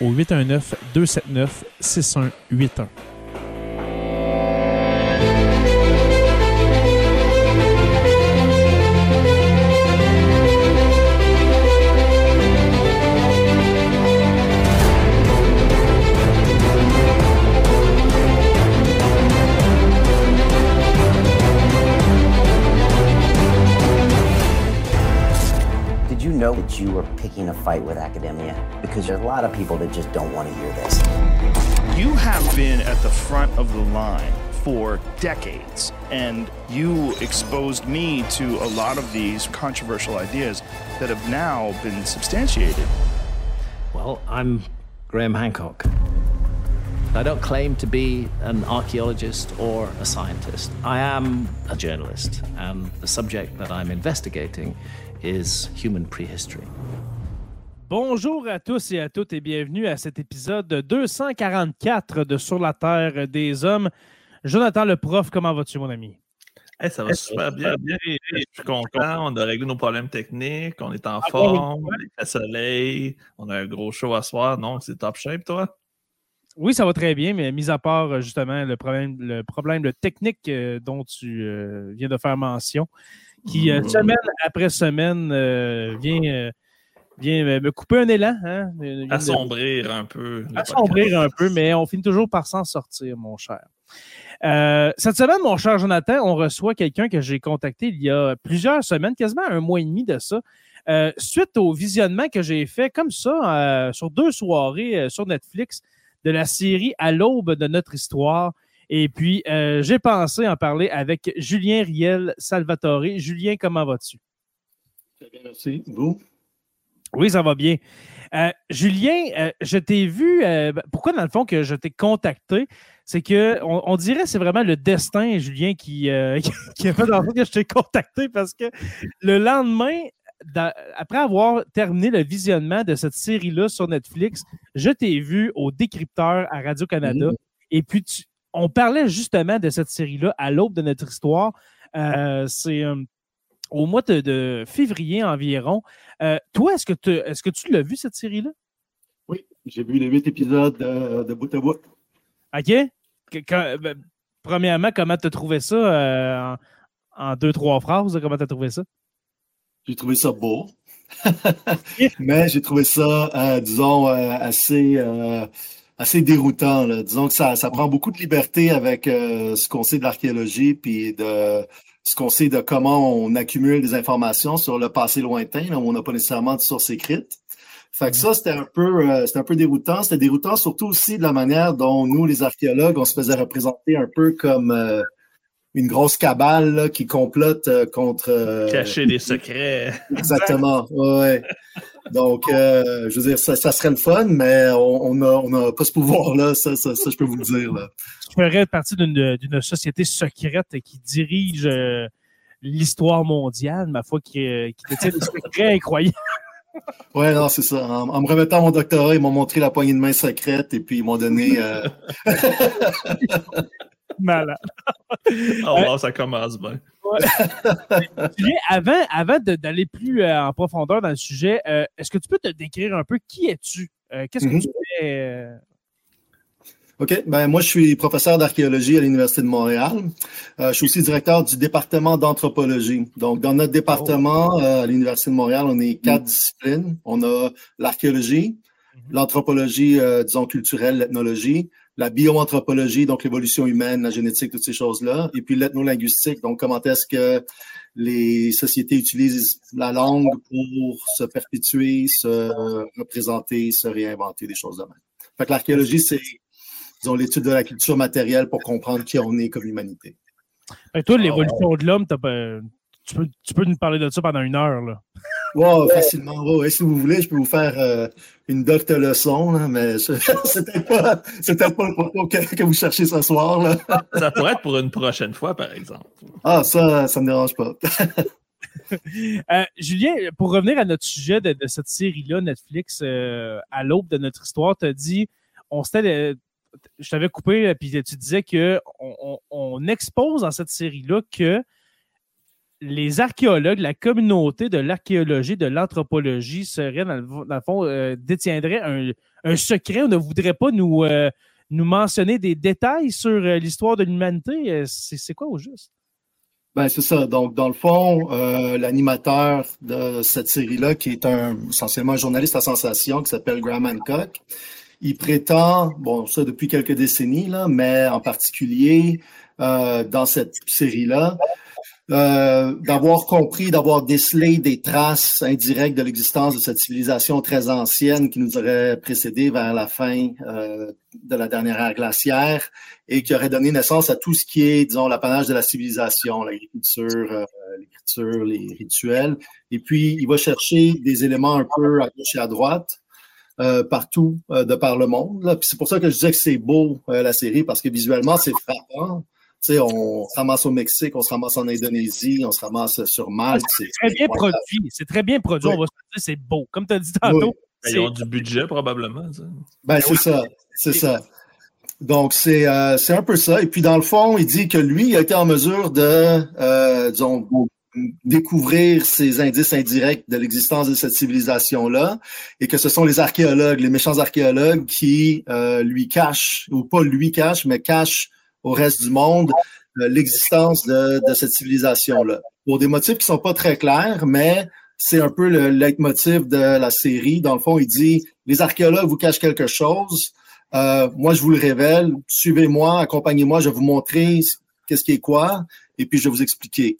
au 819 that you are picking a fight with academia? Because there's a lot of people that just don't want to hear this. You have been at the front of the line for decades, and you exposed me to a lot of these controversial ideas that have now been substantiated. Well, I'm Graham Hancock. I don't claim to be an archaeologist or a scientist. I am a journalist, and the subject that I'm investigating is human prehistory. Bonjour à tous et à toutes et bienvenue à cet épisode 244 de Sur la Terre des Hommes. Jonathan le prof, comment vas-tu, mon ami? Hey, ça va super bien. bien. Je suis content. On a réglé nos problèmes techniques. On est en Ah, forme. Il fait soleil. On a un gros show à soir. Donc, c'est top shape, toi? Oui, ça va très bien, mais mis à part euh, justement le problème, le problème le technique euh, dont tu euh, viens de faire mention, qui euh, semaine après semaine euh, vient, euh, vient me- couper un élan. Hein, de- Assombrir un peu. assombrir un peu, mais on finit toujours par s'en sortir, mon cher. Euh, cette semaine, mon cher Jonathan, on reçoit quelqu'un que j'ai contacté il y a plusieurs semaines, quasiment un mois et demi de ça, euh, suite au visionnement que j'ai fait comme ça euh, sur deux soirées euh, sur Netflix de la série À l'aube de notre histoire. Et puis, euh, j'ai pensé en parler avec Julien Riel Salvatore. Julien, comment vas-tu? Très bien, merci. Vous? Oui, ça va bien. Euh, Julien, euh, je t'ai vu. euh, pourquoi, dans le fond, que je t'ai contacté? C'est que on, on dirait que c'est vraiment le destin, Julien, qui, qui a fait en sorte que je t'ai contacté parce que le lendemain, dans- après avoir terminé le visionnement de cette série-là sur Netflix, je t'ai vu au décrypteur à Radio-Canada. Mhm. Et puis, tu- on parlait justement de cette série-là à l'aube de notre histoire. Euh, c'est euh, au mois de, de février environ. Euh, toi, est-ce que, tu- est-ce que tu l'as vu, cette série-là? Oui, j'ai vu les huit épisodes de, bout à bout. OK? Ben, premièrement, comment tu as trouvé ça en, en deux, trois phrases? Comment tu as trouvé ça? J'ai trouvé ça beau. Mais j'ai trouvé ça, euh, disons, euh, assez, euh, assez déroutant. là. Disons que ça, ça prend beaucoup de liberté avec ce qu'on sait de l'archéologie, puis de ce qu'on sait de comment on accumule des informations sur le passé lointain, là, où on n'a pas nécessairement de source écrite. Fait que ça, c'était un peu, c'était un peu déroutant. C'était déroutant surtout aussi de la manière dont nous, les archéologues, on se faisait représenter un peu comme une grosse cabale là, qui complote euh, contre. euh, Cacher des secrets. Exactement. Ouais. Donc, euh, je veux dire, ça, ça serait le fun, mais on n'a on a pas ce pouvoir-là. Ça, ça, ça, je peux vous le dire. Là. Tu ferais partie d'une d'une société secrète qui dirige euh, l'histoire mondiale, ma foi, qui, euh, qui détient des secrets incroyables. Ouais, non, c'est ça. En, en me remettant à mon doctorat, ils m'ont montré la poignée de main secrète et puis ils m'ont donné. euh, Malade. Oh, ça commence bien. avant, avant d'aller plus euh, en profondeur dans le sujet, euh, est-ce que tu peux te décrire un peu qui es-tu? Euh, qu'est-ce que mm-hmm. tu fais? OK. Ben, moi, je suis professeur d'archéologie à l'Université de Montréal. je suis aussi directeur du département d'anthropologie. Donc, dans notre département oh. à l'Université de Montréal, on est quatre mm. disciplines. On a l'archéologie, mm-hmm. l'anthropologie, disons, culturelle, l'ethnologie, la bioanthropologie, donc l'évolution humaine, la génétique, toutes ces choses-là, et puis l'ethnolinguistique, donc comment est-ce que les sociétés utilisent la langue pour se perpétuer, se représenter, se réinventer, des choses de même. Fait que l'archéologie, c'est, disons, l'étude de la culture matérielle pour comprendre qui on est comme humanité. Et toi, l'évolution de l'homme, tu peux, tu peux nous parler de ça pendant une heure, là. Wow, facilement. si vous voulez, je peux vous faire euh, une docte leçon, là, mais peut-être pas, pas, le propos que, vous cherchez ce soir. Là. ça pourrait être pour une prochaine fois, par exemple. Ah, ça, ça me dérange pas. Euh, Julien, pour revenir à notre sujet de, cette série-là, Netflix, euh, à l'aube de notre histoire, tu as dit, on s'était, je t'avais coupé, puis tu disais qu'on on, on expose dans cette série-là que les archéologues, la communauté de l'archéologie, de l'anthropologie serait, dans le, fond, euh, détiendrait un, secret. On ne voudrait pas nous, euh, nous mentionner des détails sur euh, l'histoire de l'humanité. C'est quoi au juste? Ben, c'est ça. Donc, dans le fond, l'animateur de cette série-là, qui est un, essentiellement un journaliste à sensation qui s'appelle Graham Hancock, il prétend, bon, ça depuis quelques décennies, là, mais en particulier dans cette série-là, euh, d'avoir compris, d'avoir décelé des traces indirectes de l'existence de cette civilisation très ancienne qui nous aurait précédé vers la fin euh, de la dernière ère glaciaire et qui aurait donné naissance à tout ce qui est, disons, l'apanage de la civilisation, l'agriculture, euh, l'écriture, les rituels. Et puis, il va chercher des éléments un peu à gauche et à droite. partout de par le monde. C'est pour ça que je disais que c'est beau la série parce que visuellement c'est frappant sais, on se ramasse au Mexique, on se ramasse en Indonésie, on se ramasse sur Malte. C'est très bien produit. C'est très bien produit. On va se dire, c'est beau. Comme tu as dit tantôt. Ils ont du budget, probablement. Ben, c'est ça. C'est ça. Donc, euh, c'est un peu ça. Et puis, dans le fond, il dit que lui, il a été en mesure de, euh, disons, découvrir ces indices indirects de l'existence de cette civilisation-là et que ce sont les archéologues, les méchants archéologues qui euh, lui cachent, ou pas lui cachent, mais cachent au reste du monde euh, l'existence de, cette civilisation-là. Pour des motifs qui sont pas très clairs, mais c'est un peu le leitmotiv de la série. Dans le fond, il dit les archéologues vous cachent quelque chose. Euh, moi, je vous le révèle. Suivez-moi, accompagnez-moi. Je vais vous montrer qu'est-ce qui est quoi, et puis je vais vous expliquer.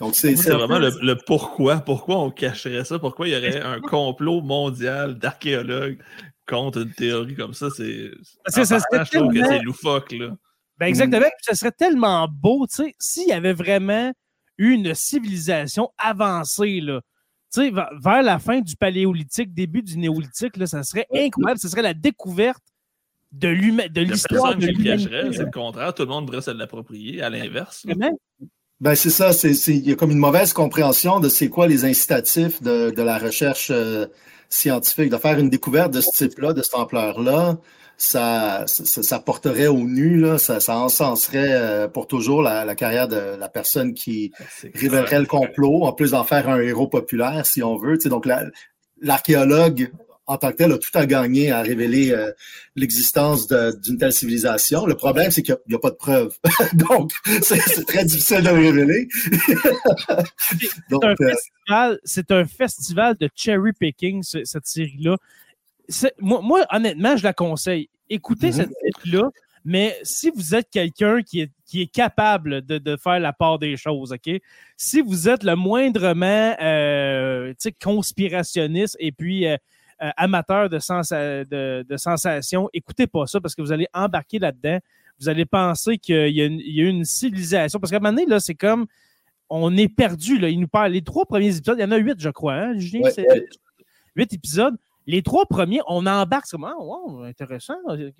Donc, c'est vraiment le, pourquoi. Pourquoi on cacherait ça? Pourquoi il y aurait un complot mondial d'archéologues contre une théorie comme ça? C'est. Ça, ça, je trouve que c'est loufoque, là. Ben exactement. Ce serait tellement beau, tu sais, s'il y avait vraiment eu une civilisation avancée, là, tu sais, vers la fin du paléolithique, début du néolithique, là, ça serait incroyable. Ce serait la découverte de l'histoire de l'humanité. C'est le contraire. Tout le monde devrait se l'approprier, à l'inverse. Ben, c'est ça. Il y a comme une mauvaise compréhension de c'est quoi les incitatifs de, de la recherche euh, scientifique, de faire une découverte de ce type-là, de cette ampleur-là ça, ça, porterait au nu, là, ça, ça encenserait euh, pour toujours la, carrière de la personne qui révélerait le complot, en plus d'en faire un héros populaire, si on veut. Tu donc, l'archéologue en tant que tel a tout à gagner à révéler euh, l'existence d'une telle civilisation. Le problème, c'est qu'il n'y a, pas de preuves. Donc, c'est très difficile de le révéler. c'est un, un, festival de cherry picking, cette série-là moi, honnêtement, je la conseille. Écoutez mhm. cette série-là, mais si vous êtes quelqu'un qui est, qui est capable de, faire la part des choses, OK? Si vous êtes le moindrement euh, conspirationniste et puis euh, euh, amateur de, sens de, de sensations, écoutez pas ça parce que vous allez embarquer là-dedans. Vous allez penser qu'il y, y, a une civilisation. Parce qu'à un moment donné, là, c'est comme on est perdu. Là. Il nous parle. Les trois premiers épisodes, il y en a huit, je crois, hein, Julien? Huit épisodes. Les trois premiers, on embarque, c'est comme, ah, wow, intéressant,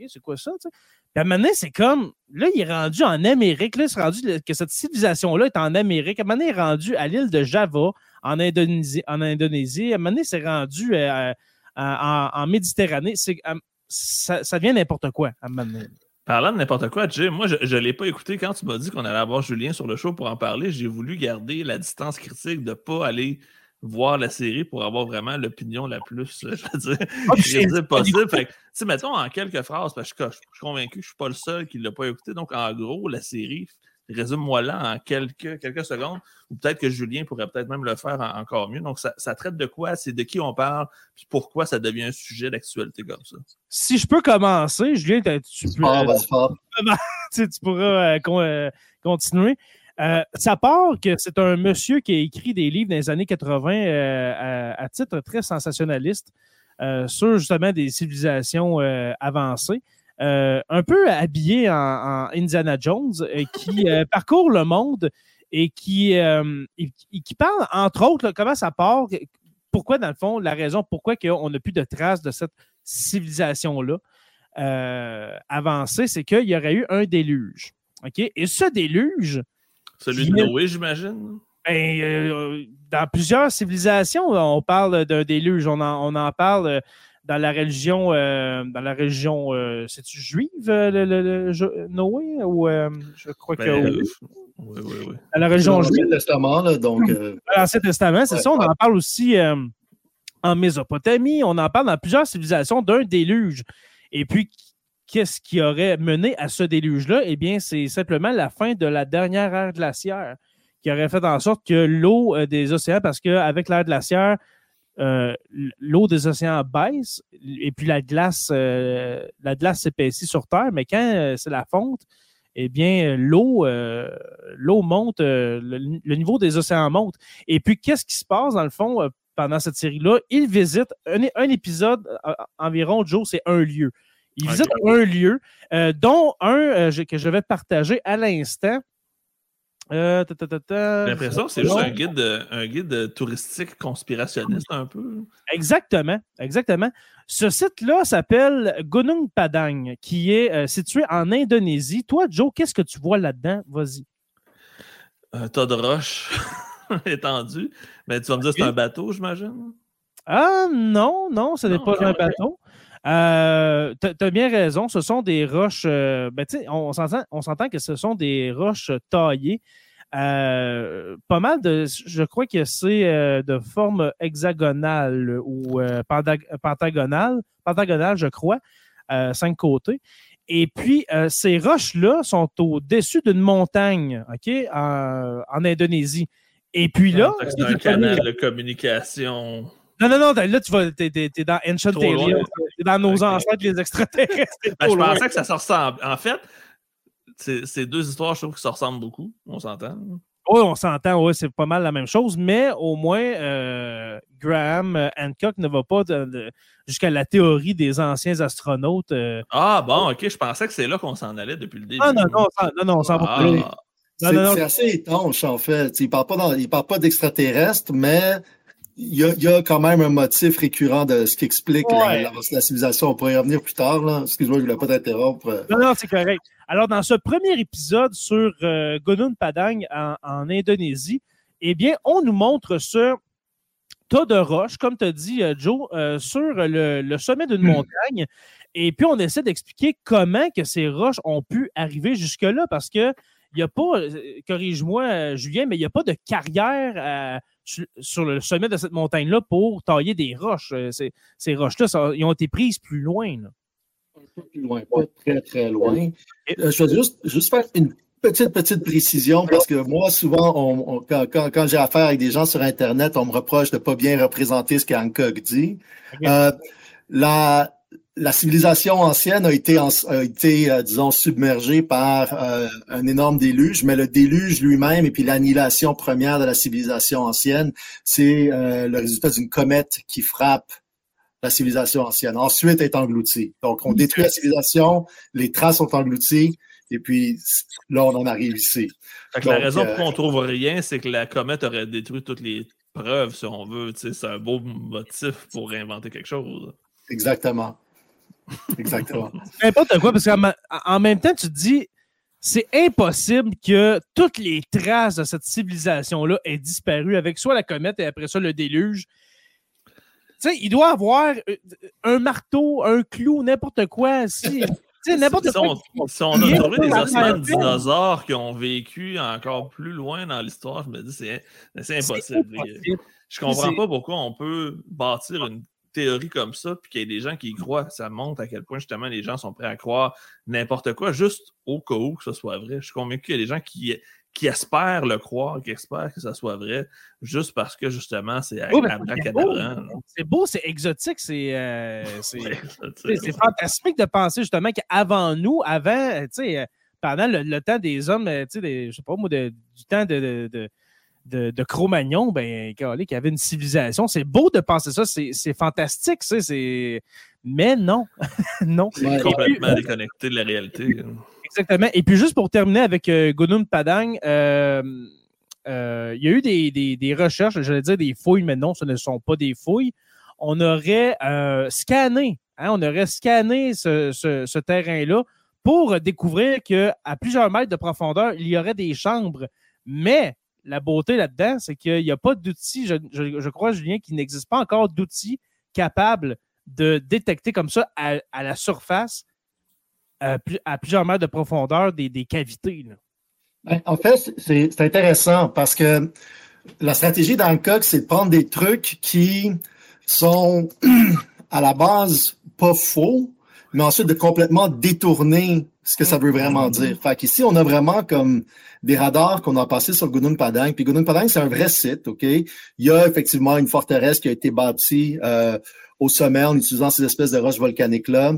c'est quoi ça? Puis à un moment donné, c'est comme, là, il est rendu en Amérique, là, c'est rendu que cette civilisation-là est en Amérique. À un moment donné, il est rendu à l'île de Java, en Indonésie. En Indonésie. À un moment donné, c'est rendu euh, en, Méditerranée. Euh, ça, ça devient n'importe quoi, à un moment donné. Parlant de n'importe quoi, Jim, moi, je ne l'ai pas écouté quand tu m'as dit qu'on allait avoir Julien sur le show pour en parler. J'ai voulu garder la distance critique de ne pas aller voir la série pour avoir vraiment l'opinion la plus, je veux dire, ah, possible. Fait que, mettons en quelques phrases, parce que je, suis convaincu que je ne suis pas le seul qui ne l'a pas écouté. Donc, en gros, la série, résume-moi là en quelques, quelques secondes, ou peut-être que Julien pourrait peut-être même le faire encore mieux. Donc, ça, traite de quoi? C'est de qui on parle, puis pourquoi ça devient un sujet d'actualité comme ça? Si je peux commencer, Julien, tu, tu, pourras euh, euh, continuer. Euh, ça part que c'est un monsieur qui a écrit des livres dans les années 80 euh, à, titre très sensationnaliste euh, sur justement des civilisations avancées. un peu habillé en, Indiana Jones, qui parcourt le monde et qui, qui parle, entre autres, comment ça part, pourquoi, dans le fond, la raison pourquoi on n'a plus de traces de cette civilisation-là avancée, c'est qu'il y aurait eu un déluge. Et ce déluge, celui de Noé, j'imagine. Ben, euh, dans plusieurs civilisations, on parle d'un déluge. On en, parle euh, dans la religion, euh, dans la religion, c'est-tu juive, le, Noé? Ou je crois que ben, oui. Oui, oui, oui. Dans la religion juive. L'Ancien Testament, là, donc. L'Ancien Testament, c'est ça. On en parle aussi en Mésopotamie. On en parle dans plusieurs civilisations d'un déluge. Et puis, qu'est-ce qui aurait mené à ce déluge-là? Eh bien, c'est simplement la fin de la dernière ère glaciaire qui aurait fait en sorte que l'eau euh, des océans, parce qu'avec l'ère glaciaire, euh, l'eau des océans baisse et puis la glace, euh, la glace s'épaissit sur Terre, mais quand c'est la fonte, eh bien, l'eau, l'eau monte, le, niveau des océans monte. Et puis, qu'est-ce qui se passe, dans le fond, pendant cette série-là? Il visite un, un épisode environ, Joe, c'est un lieu. Il visite un lieu, euh, dont un euh, que je vais partager à l'instant. Euh, J'ai l'impression que c'est juste un guide, un guide touristique conspirationniste un peu. Exactement, exactement. Ce site-là s'appelle Gunung Padang, qui est situé en Indonésie. Toi, Joe, qu'est-ce que tu vois là-dedans? Vas-y. Un tas de roches étendues. Mais tu vas me dire que c'est un bateau, j'imagine? Ah non, non, ce n'est pas un bateau. Euh, tu as bien raison, ce sont des roches. Euh, ben, on s'entend que ce sont des roches taillées. Euh, pas mal de. Je crois que c'est euh, de forme hexagonale ou pentagonale. Pentagonale, je crois. cinq côtés. Et puis, ces roches-là sont au-dessus d'une montagne, OK, en, en, Indonésie. Et puis là. C'est un canal de communication non, non, non, là, tu vas, t'es, dans Ancient Alien, dans nos ancêtres, les extraterrestres. Ben, je pensais que ça se ressemble. En fait, c'est deux histoires, je trouve, qui se ressemblent beaucoup. On s'entend. Oui, on s'entend, oui, c'est pas mal la même chose, mais au moins, euh, Graham euh, Hancock ne va pas jusqu'à la théorie des anciens astronautes. Euh. ah, bon, ok, je pensais que c'est là qu'on s'en allait depuis le début. Ah, non, non, non, non, on s'en va ah. C'est assez étanche, en fait. Il ne parle pas, pas d'extraterrestres, mais il y, a, quand même un motif récurrent de ce qui explique la, civilisation. On pourrait y revenir plus tard. Excuse-moi, je ne voulais pas t'interrompre. Non, non, c'est correct. Alors, dans ce premier épisode sur euh, Gunung Padang en, Indonésie, eh bien, on nous montre ce tas de roches, comme tu as dit, euh, Joe, euh, sur le, sommet d'une hmm. montagne. Et puis, on essaie d'expliquer comment que ces roches ont pu arriver jusque-là, parce que il n'y a pas, corrige-moi, Julien, mais il n'y a pas de carrière sur le sommet de cette montagne-là pour tailler des roches. Euh, ces, roches-là, ils ont été prises plus loin. Un peu plus loin, pas très, très loin. Euh, je vais juste, juste faire une petite, petite précision parce que moi, souvent, quand, j'ai affaire avec des gens sur Internet, on me reproche de ne pas bien représenter ce qu'Hancock dit. Euh, la, la civilisation ancienne a été, a été euh, disons, submergée par euh, un énorme déluge, mais le déluge lui-même et puis l'annihilation première de la civilisation ancienne, c'est euh, le résultat d'une comète qui frappe la civilisation ancienne. Ensuite, est engloutie. Donc, on détruit la civilisation, les traces sont englouties, et puis là, on en arrive ici. la raison pour qu'on ne trouve rien, c'est que la comète aurait détruit toutes les preuves, si on veut. C'est un beau motif pour réinventer quelque chose. Exactement. Exactement. N'importe quoi, parce qu'en même temps, tu te dis, c'est impossible que toutes les traces de cette civilisation-là aient disparu avec soit la comète et après ça le déluge. Tu sais, il doit avoir euh, un marteau, un clou, n'importe quoi. Si, n'importe quoi. Si on, a trouvé des ossements de dinosaures qui ont vécu encore plus loin dans l'histoire, je me dis c'est impossible. Je comprends pas pourquoi on peut bâtir une théorie comme ça, puis qu'il y ait des gens qui y croient. Ça montre à quel point justement les gens sont prêts à croire n'importe quoi, juste au cas où que ce soit vrai. Je suis convaincu qu'il y a des gens qui, qui espèrent le croire, qui espèrent que ça soit vrai, juste parce que justement c'est C'est beau, c'est exotique, c'est euh, fantastique de penser justement qu'avant nous, avant, tu sais, pendant le, temps des hommes, tu sais, je sais pas moi, du temps de, de, de Cro-Magnon, ben, qu'il y avait une civilisation. C'est beau de penser ça, c'est fantastique, c'est. Mais non. non. complètement déconnecté de la réalité. Exactement. Et puis juste pour terminer avec euh, Padang, euh, euh, il y a eu des, recherches, j'allais dire des fouilles, mais non, ce ne sont pas des fouilles. On aurait scanné, hein, on aurait scanné ce, terrain-là pour découvrir qu'à plusieurs mètres de profondeur, il y aurait des chambres. Mais la beauté là-dedans, c'est qu'il n'y a pas d'outils, je, crois, Julien, qu'il n'existe pas encore d'outils capables de détecter comme ça à la surface à, plusieurs mètres de profondeur des, cavités. Ben, en fait, c'est intéressant parce que la stratégie dans c'est de prendre des trucs qui sont à la base pas faux, mais ensuite de complètement détourner ce que ça veut vraiment mm-hmm. dire. Fait qu'ici, on a vraiment comme des radars qu'on a passés sur Gunung Padang. Puis Gunung Padang, c'est un vrai site, OK? Il y a effectivement une forteresse qui a été bâtie euh, au sommet en utilisant ces espèces de roches volcaniques-là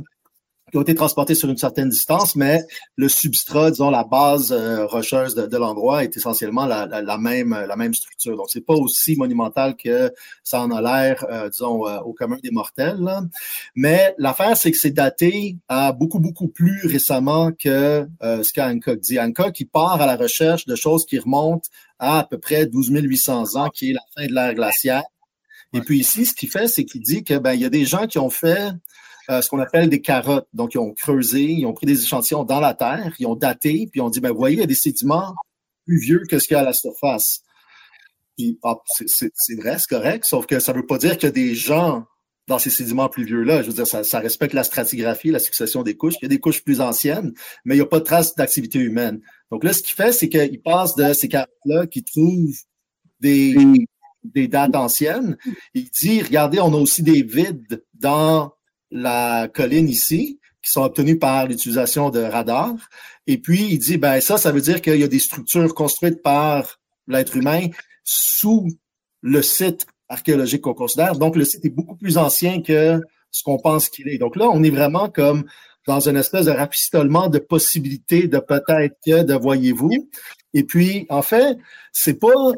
qui ont été transportés sur une certaine distance, mais le substrat, disons, la base euh, rocheuse de, l'endroit est essentiellement la, même, la même structure. Donc, c'est pas aussi monumental que ça en a l'air, euh, disons, euh, au commun des mortels. Mais l'affaire, c'est que c'est daté à beaucoup, beaucoup plus récemment que ce qu'a Hancock dit. Hancock, il part à la recherche de choses qui remontent à à peu près 12 800 ans, qui est la fin de l'ère glaciaire. Et puis ici, ce qu'il fait, c'est qu'il dit que ben il y a des gens qui ont fait euh, ce qu'on appelle des carottes. Donc, ils ont creusé, ils ont pris des échantillons dans la terre, ils ont daté, puis ils ont dit, ben, voyez, il y a des sédiments plus vieux que ce qu'il y a à la surface. Puis, ah, c'est vrai, c'est correct, sauf que ça ne veut pas dire qu'il y a des gens dans ces sédiments plus vieux-là. Je veux dire, ça, respecte la stratigraphie, la succession des couches. Il y a des couches plus anciennes, mais il n'y a pas de trace d'activité humaine. Donc là, ce qu'il fait, c'est qu'il passe de ces carottes-là qui trouvent des, des dates anciennes. Il dit, regardez, on a aussi des vides dans la colline ici, qui sont obtenus par l'utilisation de radars. Et puis, il dit, ben ça, ça veut dire qu'il y a des structures construites par l'être humain sous le site archéologique qu'on considère. Donc, le site est beaucoup plus ancien que ce qu'on pense qu'il est. Donc là, on est vraiment comme dans une espèce de rapistolement de possibilités de peut-être que, de voyez-vous. Et puis, en fait, c'est pas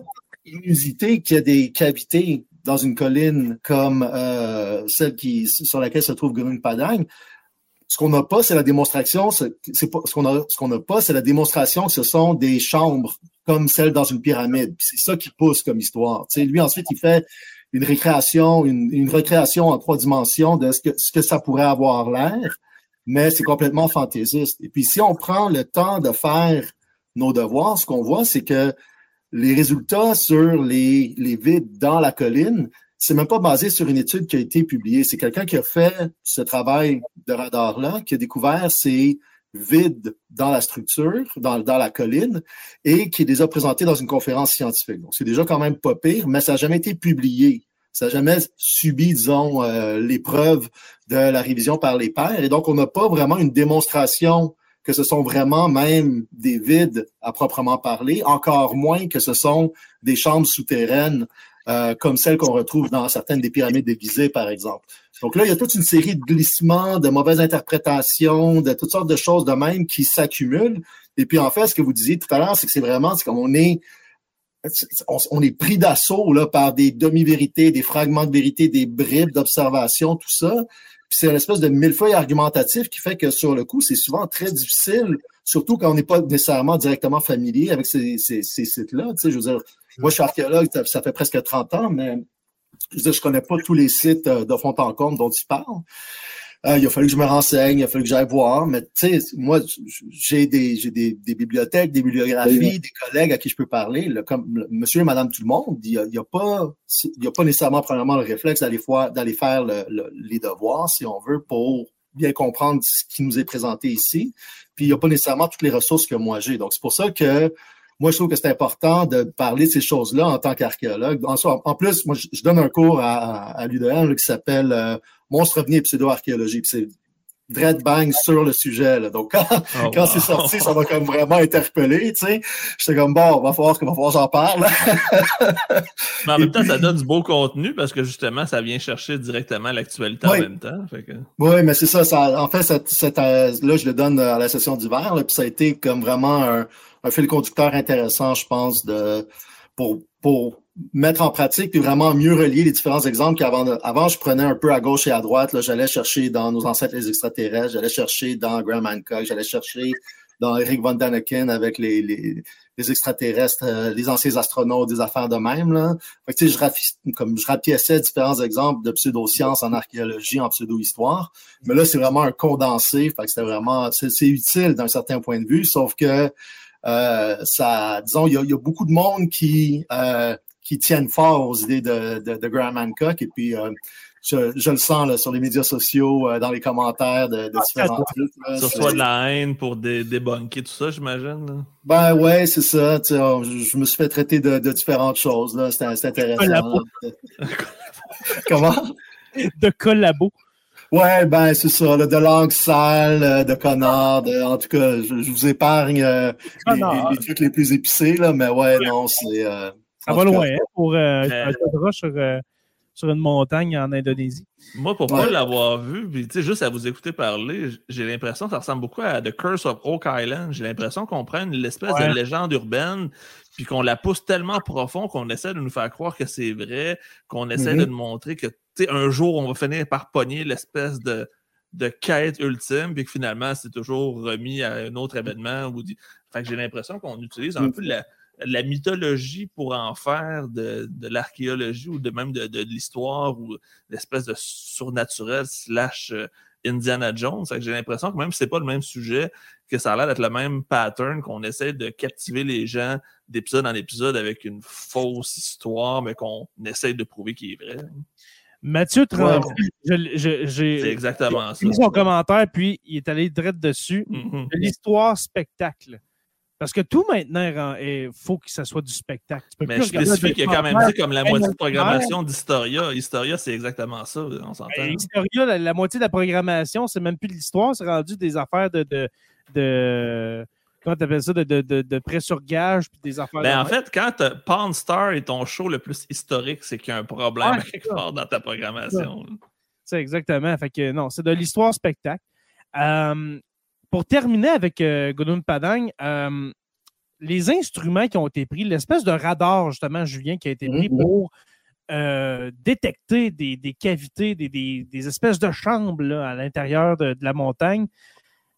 inusité qu'il y a des cavités dans une colline comme euh, celle qui, sur laquelle se trouve Gunung Padang, ce qu'on n'a pas, c'est la démonstration, ce qu'on ce pas, c'est la démonstration que ce sont des chambres comme celles dans une pyramide. C'est ça qui pousse comme histoire. Lui, ensuite, il fait une récréation, une, en trois dimensions de ce que ça pourrait avoir l'air, mais c'est complètement fantaisiste. Et puis, si on prend le temps de faire nos devoirs, ce qu'on voit, c'est que les résultats sur les, les vides dans la colline, c'est même pas basé sur une étude qui a été publiée. C'est quelqu'un qui a fait ce travail de radar-là, qui a découvert ces vides dans la structure, dans, dans la colline, et qui les a présentés dans une conférence scientifique. Donc, c'est déjà quand même pas pire, mais ça n'a jamais été publié. Ça n'a jamais subi, disons, euh, l'épreuve de la révision par les pairs. Et donc, on n'a pas vraiment une démonstration que ce sont vraiment même des vides à proprement parler, encore moins que ce sont des chambres souterraines euh, comme celles qu'on retrouve dans certaines des pyramides de par exemple. Donc là, il y a toute une série de glissements, de mauvaises interprétations, de toutes sortes de choses de même qui s'accumulent. Et puis en fait, ce que vous disiez tout à l'heure, c'est que c'est vraiment, c'est comme on est on, est pris d'assaut là par des demi-vérités, des fragments de vérité, des bribes d'observation, tout ça c'est une espèce de millefeuille argumentatif qui fait que sur le coup, c'est souvent très difficile, surtout quand on n'est pas nécessairement directement familier avec ces, sites-là. Je veux dire, moi, je suis archéologue, ça, fait presque 30 ans, mais je je connais pas tous les sites euh, de fond en dont tu parles. Euh, il a fallu que je me renseigne, il a fallu que j'aille voir, mais tu sais, moi, j'ai des, j'ai des, bibliothèques, des bibliographies, des collègues à qui je peux parler. comme monsieur et madame tout le monde, il n'y a, a, pas, il y a pas nécessairement, premièrement, le réflexe d'aller, d'aller faire les devoirs, si on veut, pour bien comprendre ce qui nous est présenté ici. Puis il n'y a pas nécessairement toutes les ressources que moi j'ai. Donc, c'est pour ça que moi, je trouve que c'est important de parler de ces choses-là en tant qu'archéologue. En, plus, moi, je, donne un cours à, à l'UDM qui s'appelle euh, Monstre revenu et pseudo-archéologie. c'est Dread Bang sur le sujet. Donc, quand, oh, c'est sorti, ça m'a comme vraiment interpellé, tu sais. J'étais comme, bon, va falloir, va falloir j'en parle. Mais en même temps, ça donne du beau contenu parce que justement, ça vient chercher directement l'actualité en même temps. Oui, mais c'est ça, ça. En fait, cette, euh, là, je le donne à la session d'hiver, puis ça a été comme vraiment un, un fil conducteur intéressant, je pense, de, pour, pour mettre en pratique puis vraiment mieux relier les différents exemples qu'avant. Avant, je prenais un peu à gauche et à droite. J'allais chercher dans nos ancêtres les extraterrestres, j'allais chercher dans Graham Hancock, j'allais chercher dans Eric von Daniken avec les, les, les extraterrestres, euh, les anciens astronautes, des affaires de même. Là. Fait que, je, comme je différents exemples de pseudosciences en archéologie, en pseudo-histoire. Mais là, c'est vraiment un condensé. Fait que c'était vraiment, c'est utile d'un certain point de vue, sauf que euh, ça, disons, il y, a, beaucoup de monde qui euh, qui tiennent fort aux idées de, de, Graham Hancock. Et puis, euh, je, le sens là, sur les médias sociaux, euh, dans les commentaires de, de ah, différents trucs. Sur soit de la haine pour dé débunker tout ça, j'imagine. Ben ouais, c'est ça. Je, me suis fait traiter de, différentes choses. C'était intéressant. Comment? De collabo. Ouais, ben c'est ça, de langue sale, euh, de connard, en tout cas, je, vous épargne les, trucs les plus épicés, là, mais ouais, non, c'est. Ça va loin hein, pour euh, un sur, euh, sur une montagne en Indonésie. Moi, pour ne pas l'avoir vu, puis juste à vous écouter parler, j'ai l'impression que ça ressemble beaucoup à The Curse of Oak Island. J'ai l'impression qu'on prend une espèce de légende urbaine, puis qu'on la pousse tellement profond qu'on essaie de nous faire croire que c'est vrai, qu'on essaie de mm-hmm. nous montrer que un jour, on va finir par pogner l'espèce de, de quête ultime, puis que finalement, c'est toujours remis à un autre événement. Fait que j'ai l'impression qu'on utilise un mm. peu la la mythologie pour en faire de, l'archéologie ou de même de, l'histoire ou l'espèce de surnaturel slash euh, Indiana Jones. J'ai l'impression que même si c'est pas le même sujet, que ça a l'air d'être le même pattern, qu'on essaie de captiver les gens d'épisode en épisode avec une fausse histoire, mais qu'on essaie de prouver qu'il est vrai. Mathieu j'ai c'est exactement ça. son commentaire, puis il est allé direct dessus. Mm-hmm. L'histoire spectacle. Parce que tout maintenant, il faut que ça soit du spectacle. mais je spécifie qu'il y a quand même dit comme la moitié de programmation d'Historia. Historia, c'est exactement ça, on s'entend. Ben, Historia, la, moitié de la programmation, c'est même plus de l'histoire, c'est rendu des affaires de, de, de comment tu appelles ça, de, de, de, pré-surgage puis des affaires. Ben, en fait, quand Pawn Star est ton show le plus historique, c'est qu'il y a un problème quelque part dans ta programmation. C'est exactement. Fait que non, c'est de l'histoire spectacle. Euh, pour terminer avec euh, Padang, euh, les instruments qui ont été pris, l'espèce de radar, justement, Julien, qui a été pris mhm. pour euh, détecter des, cavités, des, espèces de chambres à l'intérieur de, la montagne.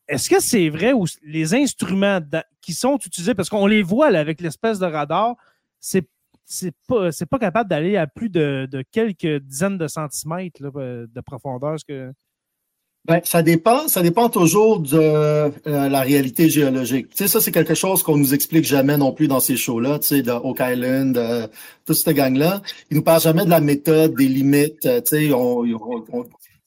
Est-ce que c'est vrai ou les instruments qui sont utilisés, parce qu'on les voit avec l'espèce de radar, c'est c'est pas, pas capable d'aller à plus de, quelques dizaines de centimètres de profondeur. Ce que... Ben, ça dépend, ça dépend toujours de euh, la réalité géologique. Tu sais, ça, c'est quelque chose qu'on nous explique jamais non plus dans ces shows-là, tu sais, de Oak Island, de toute cette gang-là. Ils nous parlent jamais de la méthode, des limites, tu sais, on,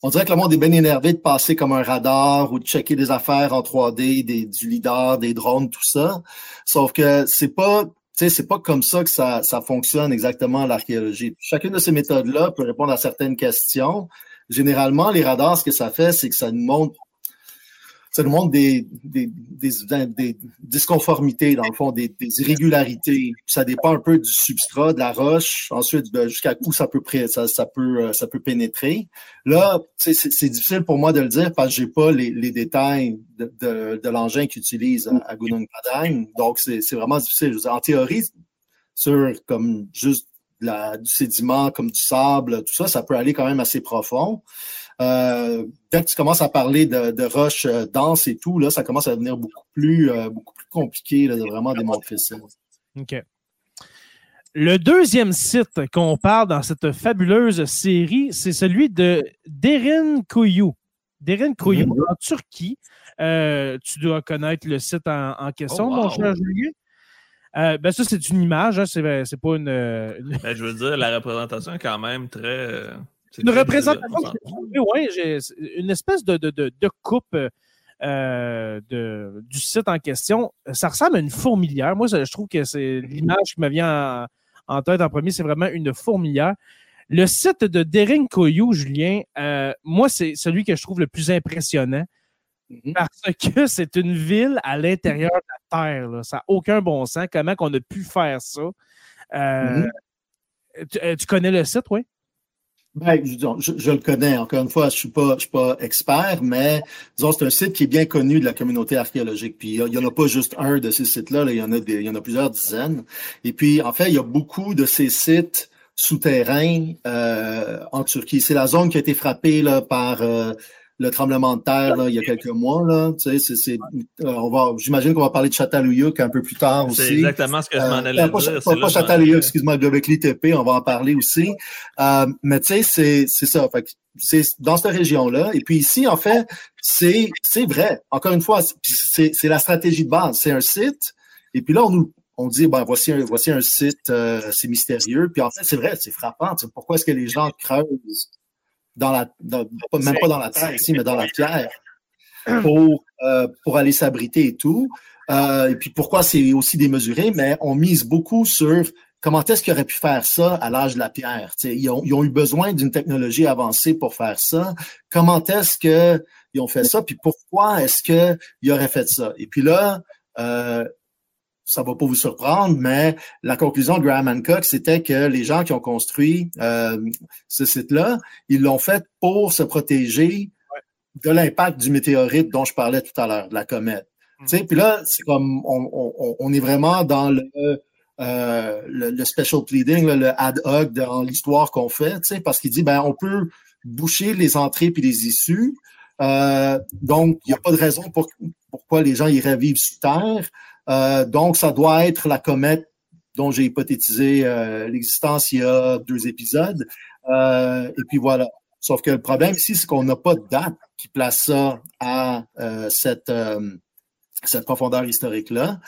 on, dirait que le monde est bien énervé de passer comme un radar ou de checker des affaires en 3D, des, du lidar, des drones, tout ça. Sauf que c'est pas, c'est pas comme ça que ça, ça fonctionne exactement l'archéologie. Chacune de ces méthodes-là peut répondre à certaines questions, généralement, les radars, ce que ça fait, c'est que ça nous montre ça nous montre des, des, des, disconformités, dans le fond, des, irrégularités. Ça dépend un peu du substrat, de la roche, ensuite jusqu'à où ça peut, ça, ça, peut, euh, ça peut pénétrer. Là, c'est difficile pour moi de le dire parce que j'ai pas les, les détails de, de, l'engin qu'ils utilisent à, à Gunung Padang. Donc, c'est vraiment difficile. En théorie, sur comme juste du sédiment comme du sable, tout ça, ça peut aller quand même assez profond. Euh, dès que tu commences à parler de, roches euh, denses et tout, là, ça commence à devenir beaucoup plus, euh, beaucoup plus compliqué de vraiment démontrer ça. OK. Le deuxième site qu'on parle dans cette fabuleuse série, c'est celui de Derin Koyou. Derin Koyou, mm-hmm. en Turquie. tu dois connaître le site en, question, oh, mon cher Julien. Euh, ben ça, c'est une image, hein, c'est, pas une. Ben, je veux dire, la représentation est quand même très. Euh, Une représentation, oui, une espèce de, de, de, de coupe euh, de, du site en question. Ça ressemble à une fourmilière. Moi, je trouve que c'est l'image qui me vient en, tête en premier, c'est vraiment une fourmilière. Le site de Dering Koyou, Julien, euh, moi, c'est celui que je trouve le plus impressionnant mm-hmm. parce que c'est une ville à l'intérieur de la Terre. Ça n'a aucun bon sens. Comment qu'on a pu faire ça? Euh, mm-hmm. tu, connais le site, oui? Ben, je, le connais. Encore une fois, je suis pas, je suis pas expert, mais disons, c'est un site qui est bien connu de la communauté archéologique. Puis il y, en a pas juste un de ces sites-là, il y en a il y en a plusieurs dizaines. Et puis, en fait, il y a beaucoup de ces sites souterrains euh, en Turquie. C'est la zone qui a été frappée là, par euh, le tremblement de terre là, il y a quelques mois. Là, tu sais, c'est, euh, on va, j'imagine qu'on va parler de Châtelluyuk un peu plus tard aussi. C'est exactement ce que je m'en allais euh, dire. Pas, pas, Châtelluyuk, excuse-moi, Göbekli Tepe, on va en parler aussi. Euh, mais tu sais, c'est, c'est ça. Fait c'est dans cette région-là. Et puis ici, en fait, c'est, c'est vrai. Encore une fois, c'est, c'est la stratégie de base. C'est un site. Et puis là, on nous, on dit, ben, voici un, voici un site, euh, c'est mystérieux. Puis en fait, c'est vrai, c'est frappant. Pourquoi est-ce que les gens creusent? Dans la, même pas dans la terre ici, mais dans la pierre, pour, euh, pour aller s'abriter et tout. Euh, et puis pourquoi c'est aussi démesuré, mais on mise beaucoup sur comment est-ce qu'ils auraient pu faire ça à l'âge de la pierre. Ils ont, ils ont, eu besoin d'une technologie avancée pour faire ça. Comment est-ce qu'ils ont fait ça? Puis pourquoi est-ce qu'ils auraient fait ça? Et puis là, euh, ça va pas vous surprendre, mais la conclusion de Graham Hancock, c'était que les gens qui ont construit euh, ce site-là, ils l'ont fait pour se protéger de l'impact du météorite dont je parlais tout à l'heure, de la comète. Mm. Puis là, c'est comme on, est vraiment dans le, euh, le, special pleading, le ad hoc dans l'histoire qu'on fait, parce qu'il dit ben on peut boucher les entrées puis les issues. Euh, donc, il n'y a pas de raison pour, pourquoi les gens iraient vivre sous terre. Euh, donc, ça doit être la comète dont j'ai hypothétisé euh, l'existence il y a deux épisodes. Euh, et puis voilà. Sauf que le problème ici, c'est qu'on n'a pas de date qui place ça à cette, cette profondeur historique-là.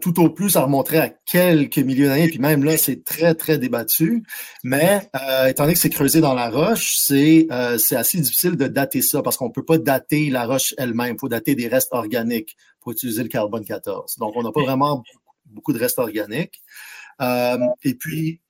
tout au plus, ça remonterait à quelques milliers d'années, puis même là, c'est très, très débattu. Mais étant donné que c'est creusé dans la roche, c'est c'est assez difficile de dater ça parce qu'on ne peut pas dater la roche elle-même. Il faut dater des restes organiques utiliser le carbone 14. Donc, on n'a pas vraiment beaucoup de restes organiques. Euh, et puis,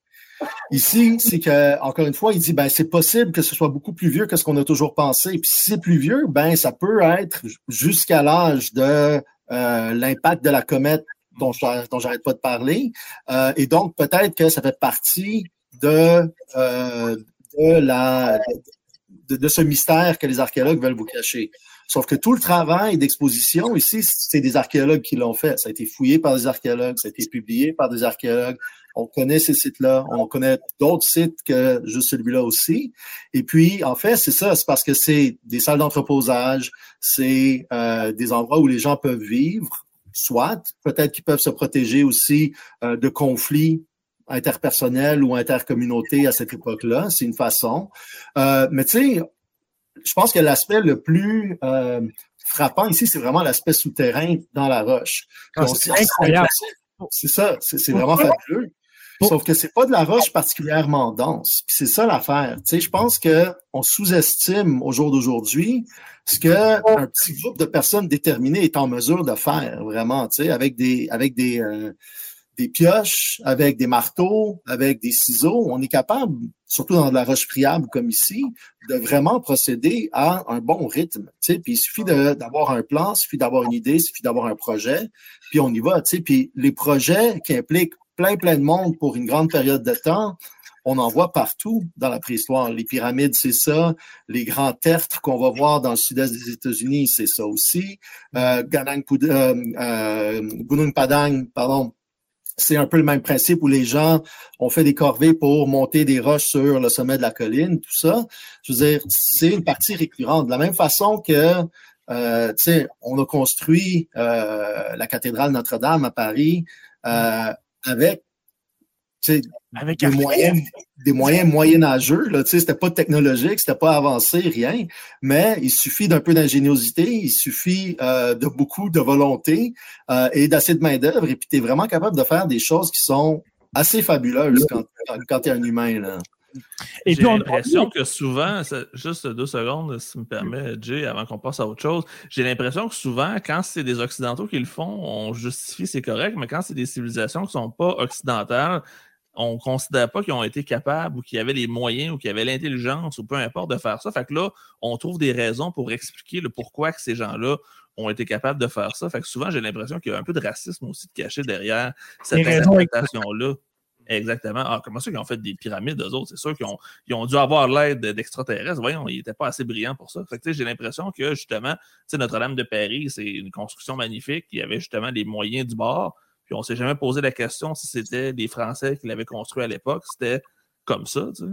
ici, c'est que, encore une fois, il dit, ben, c'est possible que ce soit beaucoup plus vieux que ce qu'on a toujours pensé. Puis, si c'est plus vieux, ben, ça peut être jusqu'à l'âge de euh, l'impact de la comète dont, dont j'arrête pas de parler. Euh, et donc, peut-être que ça fait partie de, de la, de, ce mystère que les archéologues veulent vous cacher. Sauf que tout le travail d'exposition ici, c'est des archéologues qui l'ont fait. Ça a été fouillé par des archéologues, ça a été publié par des archéologues. On connaît ces sites-là, on connaît d'autres sites que juste celui-là aussi. Et puis, en fait, c'est ça, c'est parce que c'est des salles d'entreposage, c'est euh, des endroits où les gens peuvent vivre, soit peut-être qu'ils peuvent se protéger aussi euh, de conflits interpersonnels ou intercommunautés à cette époque-là. C'est une façon. Euh, mais tu sais, je pense que l'aspect le plus frappant ici, c'est vraiment l'aspect souterrain dans la roche. Ah, c'est incroyable. C'est ça, c'est vraiment fabuleux. Sauf que c'est pas de la roche particulièrement dense. Puis c'est ça l'affaire. Tu sais, je pense que on sous-estime au jour d'aujourd'hui ce que un petit groupe de personnes déterminées est en mesure de faire vraiment. Tu sais, avec des avec des euh, des pioches, avec des marteaux, avec des ciseaux, on est capable, surtout dans de la roche friable comme ici, de vraiment procéder à un bon rythme. Puis il suffit d'avoir un plan, il suffit d'avoir une idée, il suffit d'avoir un projet, puis on y va. Puis les projets qui impliquent plein, plein de monde pour une grande période de temps, on en voit partout dans la préhistoire. Les pyramides, c'est ça. Les grands tertres qu'on va voir dans le sud-est des États-Unis, c'est ça aussi. Euh, euh, euh, Gunung Padang, pardon, c'est un peu le même principe où les gens ont fait des corvées pour monter des roches sur le sommet de la colline, tout ça. Je veux dire, c'est une partie récurrente. De la même façon que, tu sais, on a construit la cathédrale Notre-Dame à Paris avec avec des moyens, des moyens moyenâgeux. Là, c'était pas technologique, c'était pas avancé, rien. Mais il suffit d'un peu d'ingéniosité, il suffit euh, de beaucoup de volonté euh, et d'assez de main-d'œuvre. Et puis tu es vraiment capable de faire des choses qui sont assez fabuleuses quand, quand tu es un humain. Là. J'ai l'impression que souvent, juste deux secondes, si me permet, Jay, avant qu'on passe à autre chose, j'ai l'impression que souvent, quand c'est des Occidentaux qui le font, on justifie, c'est correct, mais quand c'est des civilisations qui ne sont pas occidentales, on ne considère pas qu'ils ont été capables ou qu'ils avaient les moyens ou qu'ils avaient l'intelligence ou peu importe de faire ça. Fait que là, on trouve des raisons pour expliquer le pourquoi que ces gens-là ont été capables de faire ça. Fait que souvent, j'ai l'impression qu'il y a un peu de racisme aussi de caché derrière cette interprétation-là. Exactement. Ah, comment ça qu'ils ont fait des pyramides, eux autres? C'est sûr qu'ils ont, ont dû avoir l'aide d'extraterrestres. Voyons, ils n'étaient pas assez brillants pour ça. Fait j'ai l'impression que, justement, Notre-Dame de Paris, c'est une construction magnifique. Il y avait justement les moyens du bord. Puis on ne s'est jamais posé la question si c'était les Français qui l'avaient construit à l'époque. C'était comme ça, tu.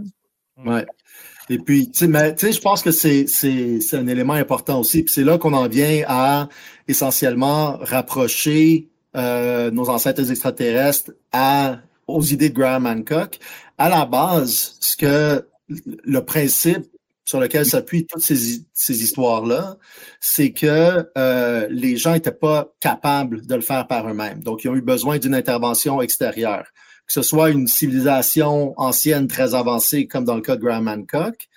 Et puis, tu sais, je pense que c'est, c'est, c'est un élément important aussi. Puis c'est là qu'on en vient à essentiellement rapprocher euh, nos ancêtres extraterrestres à, aux idées de Graham Hancock. À la base, ce que le principe sur lequel s'appuient toutes ces, histoires-là, c'est que euh, les gens n'étaient pas capables de le faire par eux-mêmes. Donc, ils ont eu besoin d'une intervention extérieure que ce soit une civilisation ancienne très avancée, comme dans le cas de Graham Hancock,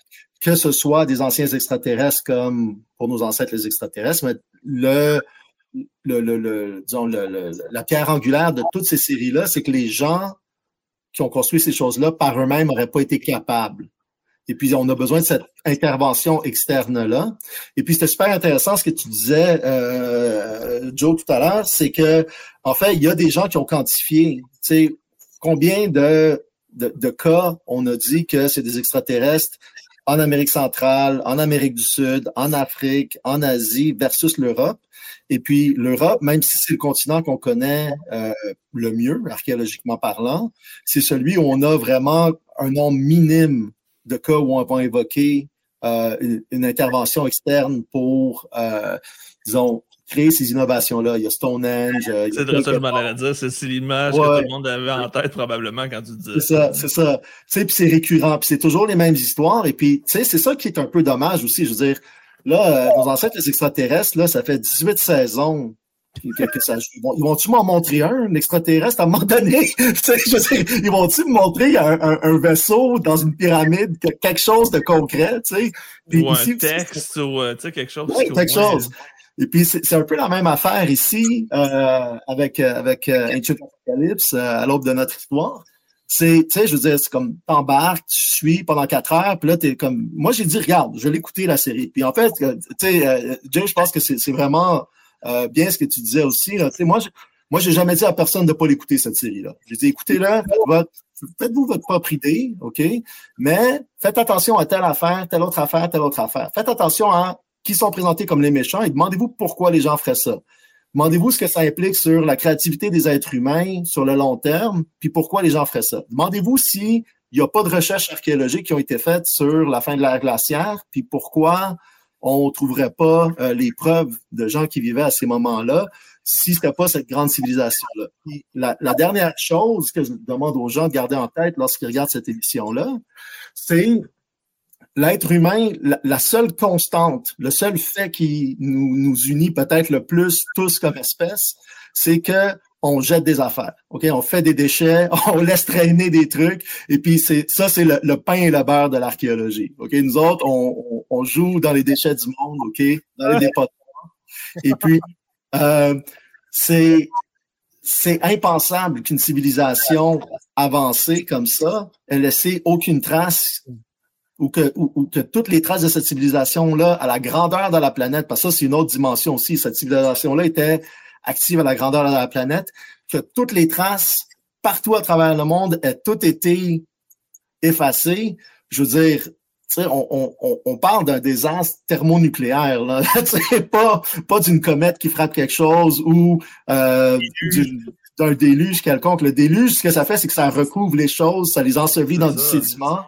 que ce soit des anciens extraterrestres comme pour nos ancêtres les extraterrestres, mais le, le, la pierre angulaire de toutes ces séries-là, c'est que les gens qui ont construit ces choses-là par eux-mêmes n'auraient pas été capables. Et puis, on a besoin de cette intervention externe-là. Et puis, c'était super intéressant ce que tu disais, euh, Joe, tout à l'heure, c'est que, en fait, il y a des gens qui ont quantifié, tu sais, combien de, de, cas on a dit que c'est des extraterrestres en Amérique centrale, en Amérique du Sud, en Afrique, en Asie versus l'Europe. Et puis l'Europe, même si c'est le continent qu'on connaît euh, le mieux, archéologiquement parlant, c'est celui où on a vraiment un nombre minime de cas où on va évoquer euh, une, intervention externe pour, euh, disons, créer ces innovations-là. Il y a Stonehenge. C'est ça que je m'en allais dire. C'est l'image que tout le monde avait en tête probablement quand tu disais. C'est ça, c'est ça. Tu sais, puis c'est récurrent, puis c'est toujours les mêmes histoires. Et puis, tu sais, c'est ça qui est un peu dommage aussi. Je veux dire, là, euh, nos ancêtres les extraterrestres, là, ça fait 18 saisons que, ça Ils vont-tu m'en montrer un, un extraterrestre, à un moment donné? je ils vont-tu me montrer un, un, vaisseau dans une pyramide, quelque chose de concret, tu sais? ou un texte ou euh, quelque chose. Oui, quelque chose. Et puis, c'est un peu la même affaire ici euh, avec, euh, avec euh, Ancient Apocalypse à l'aube de notre histoire. C'est, tu sais, je veux dire, c'est comme t'embarques, tu suis pendant quatre heures, puis là, t'es comme. Moi, j'ai dit, regarde, je vais l'écouter la série. Puis en fait, tu sais, Jay, je pense que c'est vraiment bien ce que tu disais aussi. Là. Moi, je, moi, j'ai jamais dit à personne de pas l'écouter, cette série-là. J'ai dit, écoutez-la, faites-vous votre propre idée, OK? Mais faites attention à telle affaire, telle autre affaire, telle autre affaire. Faites attention à qui sont présentés comme les méchants et demandez-vous pourquoi les gens feraient ça. Demandez-vous ce que ça implique sur la créativité des êtres humains sur le long terme, puis pourquoi les gens feraient ça. Demandez-vous s'il n'y a pas de recherches archéologiques qui ont été faites sur la fin de l'ère glaciaire, puis pourquoi on ne trouverait pas euh, les preuves de gens qui vivaient à ces moments-là si ce n'était pas cette grande civilisation-là. La, la, dernière chose que je demande aux gens de garder en tête lorsqu'ils regardent cette émission-là, c'est l'être humain, la, seule constante, le seul fait qui nous, nous unit peut-être le plus tous comme espèce, c'est que on jette des affaires. OK, on fait des déchets, on laisse traîner des trucs et puis c'est ça c'est le, pain et le beurre de l'archéologie. OK, nous autres on, on, joue dans les déchets du monde, OK, dans les dépotoirs. Et puis euh, c'est c'est impensable qu'une civilisation avancée comme ça ait laissé aucune trace ou que, ou, que toutes les traces de cette civilisation-là, à la grandeur de la planète, parce que ça, c'est une autre dimension aussi, cette civilisation-là était active à la grandeur de la planète, que toutes les traces partout à travers le monde aient toutes été effacées. Je veux dire, on, on, on, parle d'un désastre thermonucléaire, là. pas, pas d'une comète qui frappe quelque chose ou euh, d'un déluge quelconque. Le déluge, ce que ça fait, c'est que ça recouvre les choses, ça les ensevelit dans du sédiment.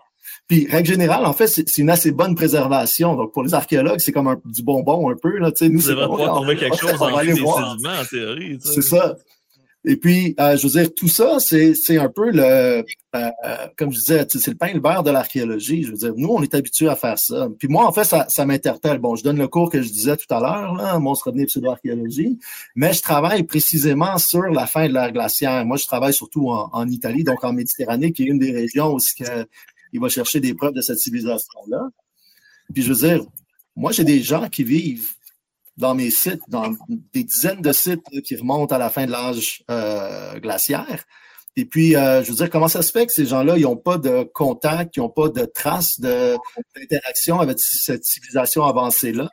Puis, règle générale, en fait, c'est une assez bonne préservation. Donc, pour les archéologues, c'est comme un, du bonbon un peu. Là. nous, c'est pouvoir trouver quelque chose sédiments, en théorie. C'est ça. Et puis, euh, je veux dire, tout ça, c'est un peu le, euh, comme je disais, c'est le pain et le beurre de l'archéologie. Je veux dire, nous, on est habitués à faire ça. Puis moi, en fait, ça, ça m'interpelle. Bon, je donne le cours que je disais tout à l'heure, là, monstre revenu pseudo-archéologie, mais je travaille précisément sur la fin de l'ère glaciaire. Moi, je travaille surtout en, en, Italie, donc en Méditerranée, qui est une des régions où que il va chercher des preuves de cette civilisation-là. Puis je veux dire, moi, j'ai des gens qui vivent dans mes sites, dans des dizaines de sites qui remontent à la fin de l'âge euh, glaciaire. Et puis, euh, je veux dire, comment ça se fait que ces gens-là, ils n'ont pas de contact, ils n'ont pas de traces d'interaction avec cette civilisation avancée-là?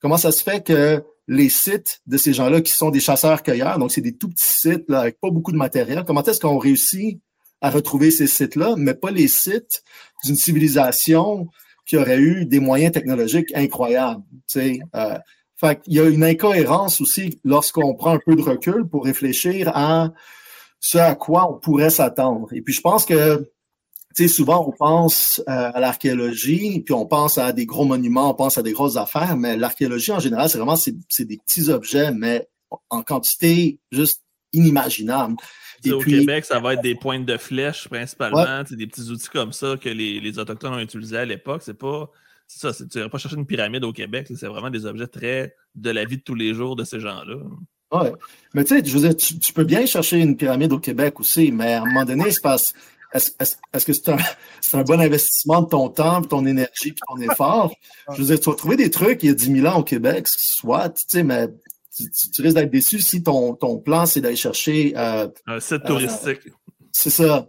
Comment ça se fait que les sites de ces gens-là qui sont des chasseurs-cueilleurs, donc c'est des tout petits sites avec pas beaucoup de matériel, comment est-ce qu'on réussit à retrouver ces sites-là, mais pas les sites d'une civilisation qui aurait eu des moyens technologiques incroyables? Euh, fait il y a une incohérence aussi lorsqu'on prend un peu de recul pour réfléchir à ce à quoi on pourrait s'attendre. Et puis je pense que souvent on pense euh, à l'archéologie, puis on pense à des gros monuments, on pense à des grosses affaires, mais l'archéologie en général, c'est vraiment c'est, des petits objets, mais en quantité juste inimaginable. Et au Québec, ça va être des pointes de flèches principalement, des petits outils comme ça que les, les Autochtones ont utilisés à l'époque. C'est pas ça, tu n'irais pas chercher une pyramide au Québec, c'est vraiment des objets très de la vie de tous les jours de ces gens-là. Oui. Mais tu sais, je veux dire, tu, peux bien chercher une pyramide au Québec aussi, mais à un moment donné, c'est parce est-ce que c'est un, un, bon investissement de ton temps, de ton énergie, de ton effort? Je veux dire, tu vas trouver des trucs il y a 10 000 ans au Québec, soit, tu sais, mais tu, risques d'être déçu si ton, ton plan, c'est d'aller chercher... Euh, un site touristique. c'est ça.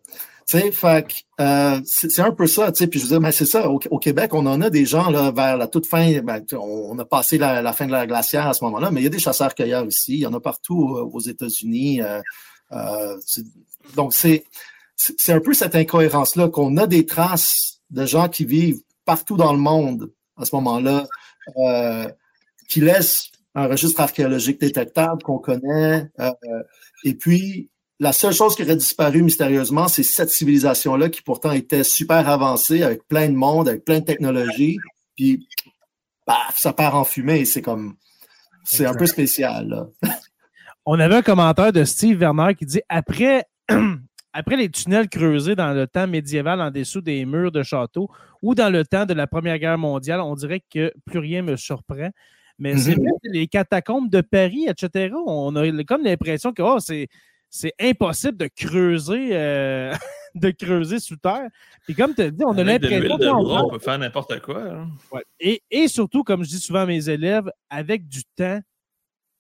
Tu sais, euh, c'est un peu ça, tu sais, puis je veux dire, mais c'est ça, au, Québec, on en a des gens, là, vers la toute fin, ben, on a passé la, fin de la glacière à ce moment-là, mais il y a des chasseurs-cueilleurs ici, il y en a partout euh, aux États-Unis. Euh, donc, c'est un peu cette incohérence-là, qu'on a des traces de gens qui vivent partout dans le monde à ce moment-là, qui laissent un registre archéologique détectable qu'on connaît, et puis la seule chose qui aurait disparu mystérieusement, c'est cette civilisation-là qui pourtant était super avancée, avec plein de monde, avec plein de technologies. Puis, ça part en fumée. C'est comme. C'est un peu spécial. On avait un commentaire de Steve Werner qui dit après, après les tunnels creusés dans le temps médiéval en dessous des murs de château ou dans le temps de la Première Guerre mondiale, on dirait que plus rien me surprend. Mais c'est mm-hmm. les catacombes de Paris, etc. On a comme l'impression que oh, c'est c'est impossible de creuser, euh, de creuser sous terre. Et comme tu as dit, on a l'impression qu'on peut faire n'importe quoi. Hein. Et, et, surtout, comme je dis souvent à mes élèves, avec du temps,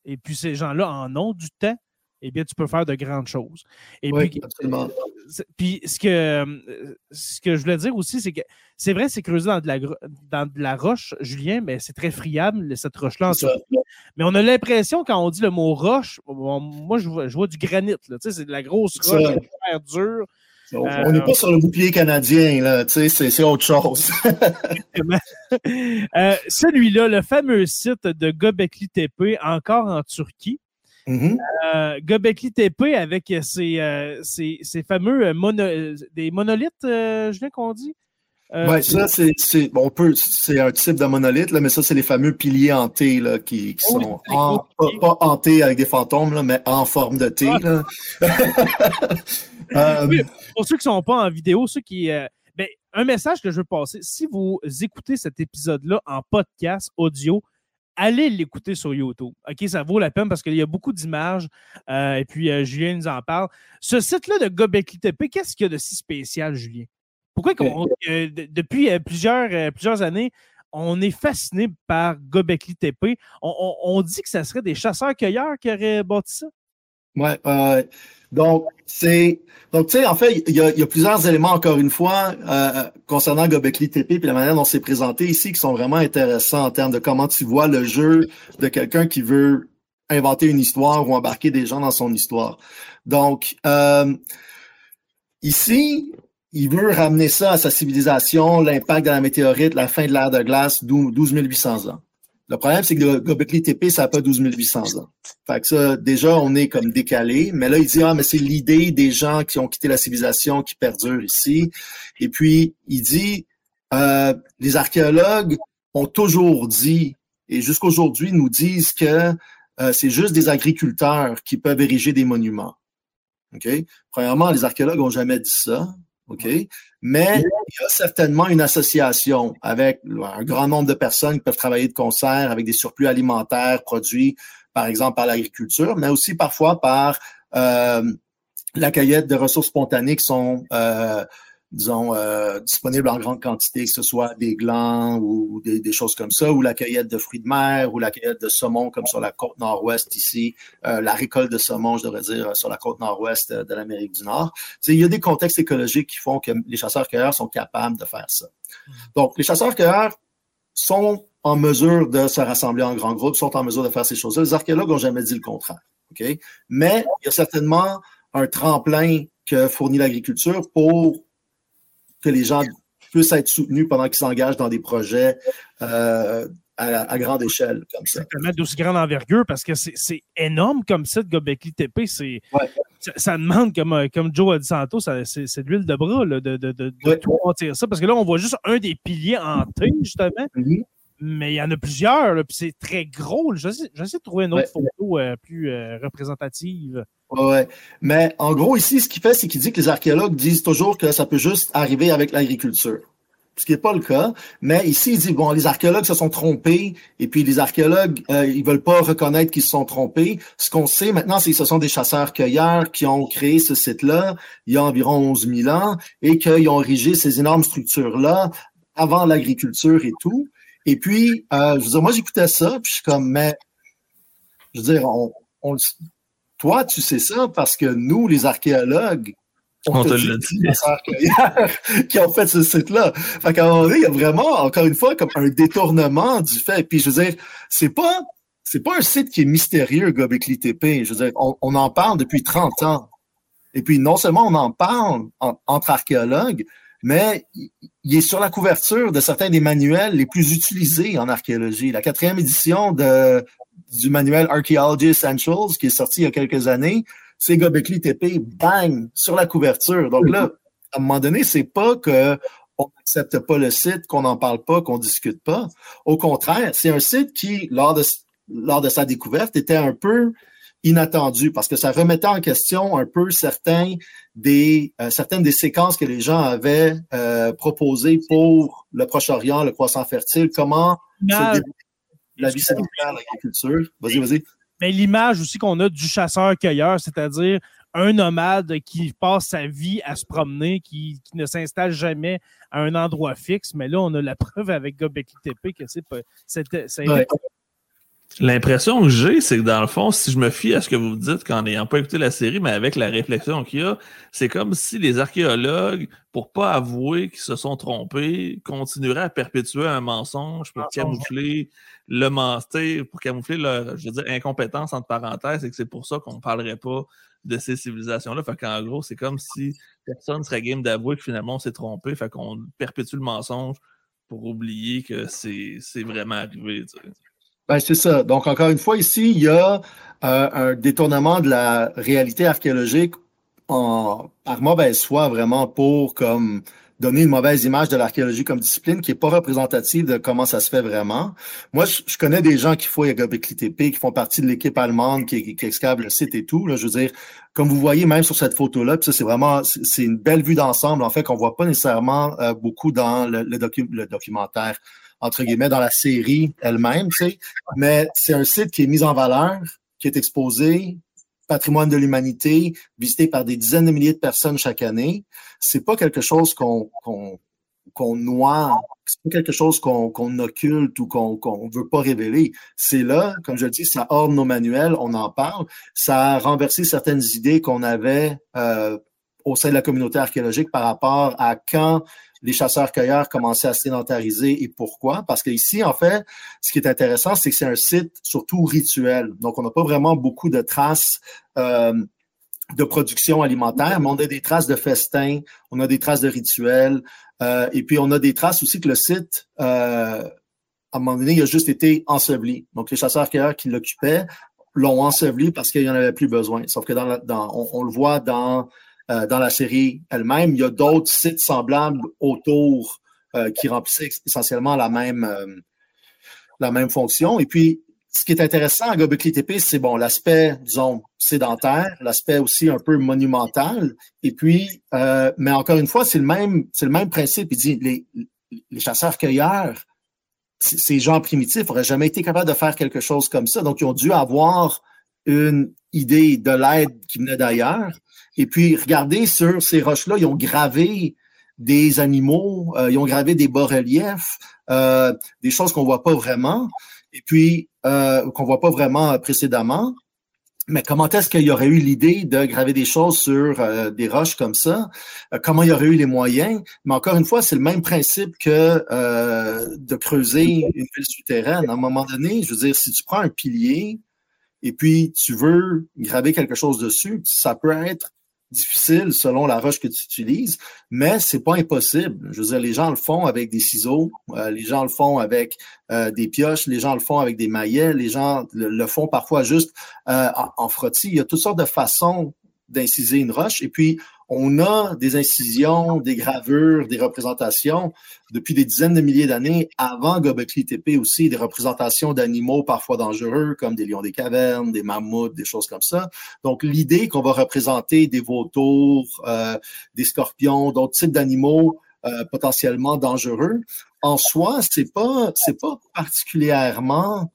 et puis ces gens-là en ont du temps, eh bien, tu peux faire de grandes choses. Et oui, puis, absolument. Puis, ce que, ce que je voulais dire aussi, c'est que c'est vrai, c'est creusé dans de, la, dans de la roche, Julien, mais c'est très friable, cette roche-là. Mais on a l'impression, quand on dit le mot roche, moi, je vois, je vois, du granit. Tu sais, c'est de la grosse roche, super dure. On n'est pas sur le bouclier canadien, là, tu sais, c'est autre chose. euh, Celui-là, le fameux site de Göbekli Tepe, encore en Turquie, Mm Göbekli Tepe avec ses, euh, fameux euh, des monolithes, je viens qu'on dit. ça, c'est bon, un type de monolithe, là, mais ça, c'est les fameux piliers hantés là, qui, qui sont pas, hantés avec des fantômes, là, mais en forme de T. Ah. pour ceux qui ne sont pas en vidéo, ceux qui. Ben, un message que je veux passer, si vous écoutez cet épisode-là en podcast audio, allez l'écouter sur YouTube. OK, ça vaut la peine parce qu'il y a beaucoup d'images. Euh, et puis, euh, Julien nous en parle. Ce site-là de Gobekli Tepe, qu'est-ce qu'il y a de si spécial, Julien? Pourquoi euh, depuis plusieurs, plusieurs années, on est fasciné par Gobekli Tepe? On, dit que ce serait des chasseurs-cueilleurs qui auraient bâti ça? Oui, donc, c'est. Donc, tu sais, en fait, il y, a, plusieurs éléments, encore une fois, euh, concernant Gobekli Tepe et la manière dont c'est présenté ici qui sont vraiment intéressants en termes de comment tu vois le jeu de quelqu'un qui veut inventer une histoire ou embarquer des gens dans son histoire. Donc, euh, ici, il veut ramener ça à sa civilisation, l'impact de la météorite, la fin de l'ère de glace, 12 800 ans. Le problème, c'est que le Gobekli Tepe, ça n'a pas 12 800 ans. Fait que ça, déjà, on est comme décalé. Mais là, il dit, ah, mais c'est l'idée des gens qui ont quitté la civilisation qui perdure ici. Et puis, il dit, euh, les archéologues ont toujours dit, et jusqu'aujourd'hui nous disent que euh, c'est juste des agriculteurs qui peuvent ériger des monuments. OK? Premièrement, les archéologues n'ont jamais dit ça. OK? Mais il y a certainement une association avec un grand nombre de personnes qui peuvent travailler de concert avec des surplus alimentaires produits, par exemple, par l'agriculture, mais aussi parfois par euh, la cueillette de ressources spontanées qui sont euh, disons, euh, disponibles en grande quantité, que ce soit des glands ou des, choses comme ça, ou la cueillette de fruits de mer, ou la cueillette de saumon, comme sur la côte nord-ouest ici, euh, la récolte de saumon, je devrais dire, sur la côte nord-ouest de l'Amérique du Nord. il y a des contextes écologiques qui font que les chasseurs-cueilleurs sont capables de faire ça. Mmh. Donc, les chasseurs-cueilleurs sont en mesure de se rassembler en grands groupes, sont en mesure de faire ces choses-là. Les archéologues n'ont jamais dit le contraire. OK? Mais il y a certainement un tremplin que fournit l'agriculture pour que les gens puissent être soutenus pendant qu'ils s'engagent dans des projets euh, à, grande échelle, comme ça. Exactement, d'aussi grande envergure, parce que c'est énorme comme site, Gobekli Tepe. Ça, demande, comme, euh, comme Joe a dit tantôt, c'est de l'huile de bras de, de, de, tout ça. Parce que là, on voit juste un des piliers hantés, justement. Mm-hmm mais il y en a plusieurs, puis c'est très gros. J'essaie de trouver une autre photo euh, plus euh, représentative. Ouais, mais en gros, ici, ce qu'il fait, c'est qu'il dit que les archéologues disent toujours que ça peut juste arriver avec l'agriculture. Ce qui n'est pas le cas. Mais ici, il dit, bon, les archéologues se sont trompés, et puis les archéologues, euh, ils veulent pas reconnaître qu'ils se sont trompés. Ce qu'on sait maintenant, c'est que ce sont des chasseurs-cueilleurs qui ont créé ce site-là il y a environ 11 000 ans, et qu'ils ont érigé ces énormes structures-là avant l'agriculture et tout. Et puis, euh, je veux dire, moi, j'écoutais ça, puis je suis comme, mais, je veux dire, on, toi, tu sais ça parce que nous, les archéologues, on, te, l'a dit. qui ont fait ce site-là. Fait qu'à un moment donné, il y a vraiment, encore une fois, comme un détournement du fait. Puis, je veux dire, c'est pas, c'est pas un site qui est mystérieux, Gobekli Tepe. Je veux dire, on, en parle depuis 30 ans. Et puis, non seulement on en parle entre archéologues, mais il est sur la couverture de certains des manuels les plus utilisés en archéologie. La quatrième édition du manuel Archaeology Essentials, qui est sorti il y a quelques années, c'est Gobekli Tepe, bang, sur la couverture. Donc là, à un moment donné, c'est pas que on n'accepte pas le site, qu'on n'en parle pas, qu'on discute pas. Au contraire, c'est un site qui, lors de sa découverte, était un peu inattendu parce que ça remettait en question un peu certains des, euh, certaines des séquences que les gens avaient euh, proposées pour le Proche-Orient, le croissant fertile, comment la vie sanitaire, l'agriculture? Vas-y, vas-y. Mais l'image aussi qu'on a du chasseur-cueilleur, c'est-à-dire un nomade qui passe sa vie à se promener, qui, ne s'installe jamais à un endroit fixe. Mais là, on a la preuve avec Gobekli Tepe que c'est c'était L'impression que j'ai, c'est que dans le fond, si je me fie à ce que vous dites qu'en n'ayant pas écouté la série, mais avec la réflexion qu'il y a, c'est comme si les archéologues, pour pas avouer qu'ils se sont trompés, continueraient à perpétuer un mensonge pour camoufler le mensonge, pour camoufler leur, je veux dire, incompétence entre parenthèses, et que c'est pour ça qu'on parlerait pas de ces civilisations-là. Fait qu'en gros, c'est comme si personne serait game d'avouer que finalement on s'est trompé, fait qu'on perpétue le mensonge pour oublier que c'est vraiment arrivé. Ben, c'est ça. Donc, encore une fois, ici, il y a euh, un détournement de la réalité archéologique en, par mauvaise foi, vraiment, pour comme donner une mauvaise image de l'archéologie comme discipline qui est pas représentative de comment ça se fait vraiment. Moi, je, connais des gens qui fouillent à Göbekli Tepe, qui font partie de l'équipe allemande qui, qui, excave le site et tout. Là, je veux dire, comme vous voyez même sur cette photo-là, ça c'est vraiment c'est une belle vue d'ensemble en fait qu'on voit pas nécessairement euh, beaucoup dans le, le, le documentaire entre guillemets, dans la série elle-même, tu sais. Mais c'est un site qui est mis en valeur, qui est exposé, patrimoine de l'humanité, visité par des dizaines de milliers de personnes chaque année. C'est pas quelque chose qu'on qu'on qu'on noie, c'est pas quelque chose qu'on qu'on occulte ou qu'on qu'on veut pas révéler. C'est là, comme je le dis, ça orne nos manuels, on en parle. Ça a renversé certaines idées qu'on avait euh, au sein de la communauté archéologique par rapport à quand les chasseurs-cueilleurs commençaient à sédentariser et pourquoi? Parce qu'ici, en fait, ce qui est intéressant, c'est que c'est un site surtout rituel. Donc, on n'a pas vraiment beaucoup de traces euh, de production alimentaire, mais on a des traces de festins, on a des traces de rituels, euh, et puis on a des traces aussi que le site, euh, à un moment donné, il a juste été enseveli. Donc, les chasseurs-cueilleurs qui l'occupaient l'ont enseveli parce qu'il n'y en avait plus besoin. Sauf que dans, on, le voit dans euh, dans la série elle-même. Il y a d'autres sites semblables autour euh, qui remplissaient essentiellement la même, euh, la même fonction. Et puis, ce qui est intéressant à Gobekli Tepe, c'est bon l'aspect, disons, sédentaire, l'aspect aussi un peu monumental. Et puis, mais encore une fois, c'est le même, c'est le même principe. Il dit les, les chasseurs-cueilleurs, ces gens primitifs n'auraient jamais été capables de faire quelque chose comme ça. Donc, ils ont dû avoir une idée de l'aide qui venait d'ailleurs. Et puis, regardez sur ces roches-là, ils ont gravé des animaux, ils ont gravé des bas-reliefs, des choses qu'on voit pas vraiment, et puis qu'on voit pas vraiment précédemment. Mais comment est-ce qu'il y aurait eu l'idée de graver des choses sur euh, des roches comme ça? Euh, comment il y aurait eu les moyens? Mais encore une fois, c'est le même principe que euh, de creuser une ville souterraine. À un moment donné, je veux dire, si tu prends un pilier et puis tu veux graver quelque chose dessus, ça peut être difficile selon la roche que tu utilises, mais c'est pas impossible. Je veux dire, les gens le font avec des ciseaux, euh, les gens le font avec euh, des pioches, les gens le font avec des maillets, les gens le, font parfois juste euh, en, en frottis. Il y a toutes sortes de façons d'inciser une roche. Et puis, on a des incisions, des gravures, des représentations depuis des dizaines de milliers d'années avant Gobekli Tepe aussi, des représentations d'animaux parfois dangereux comme des lions des cavernes, des mammouths, des choses comme ça. Donc l'idée qu'on va représenter des vautours, euh, des scorpions, d'autres types d'animaux euh, potentiellement dangereux, en soi, c'est pas c'est pas particulièrement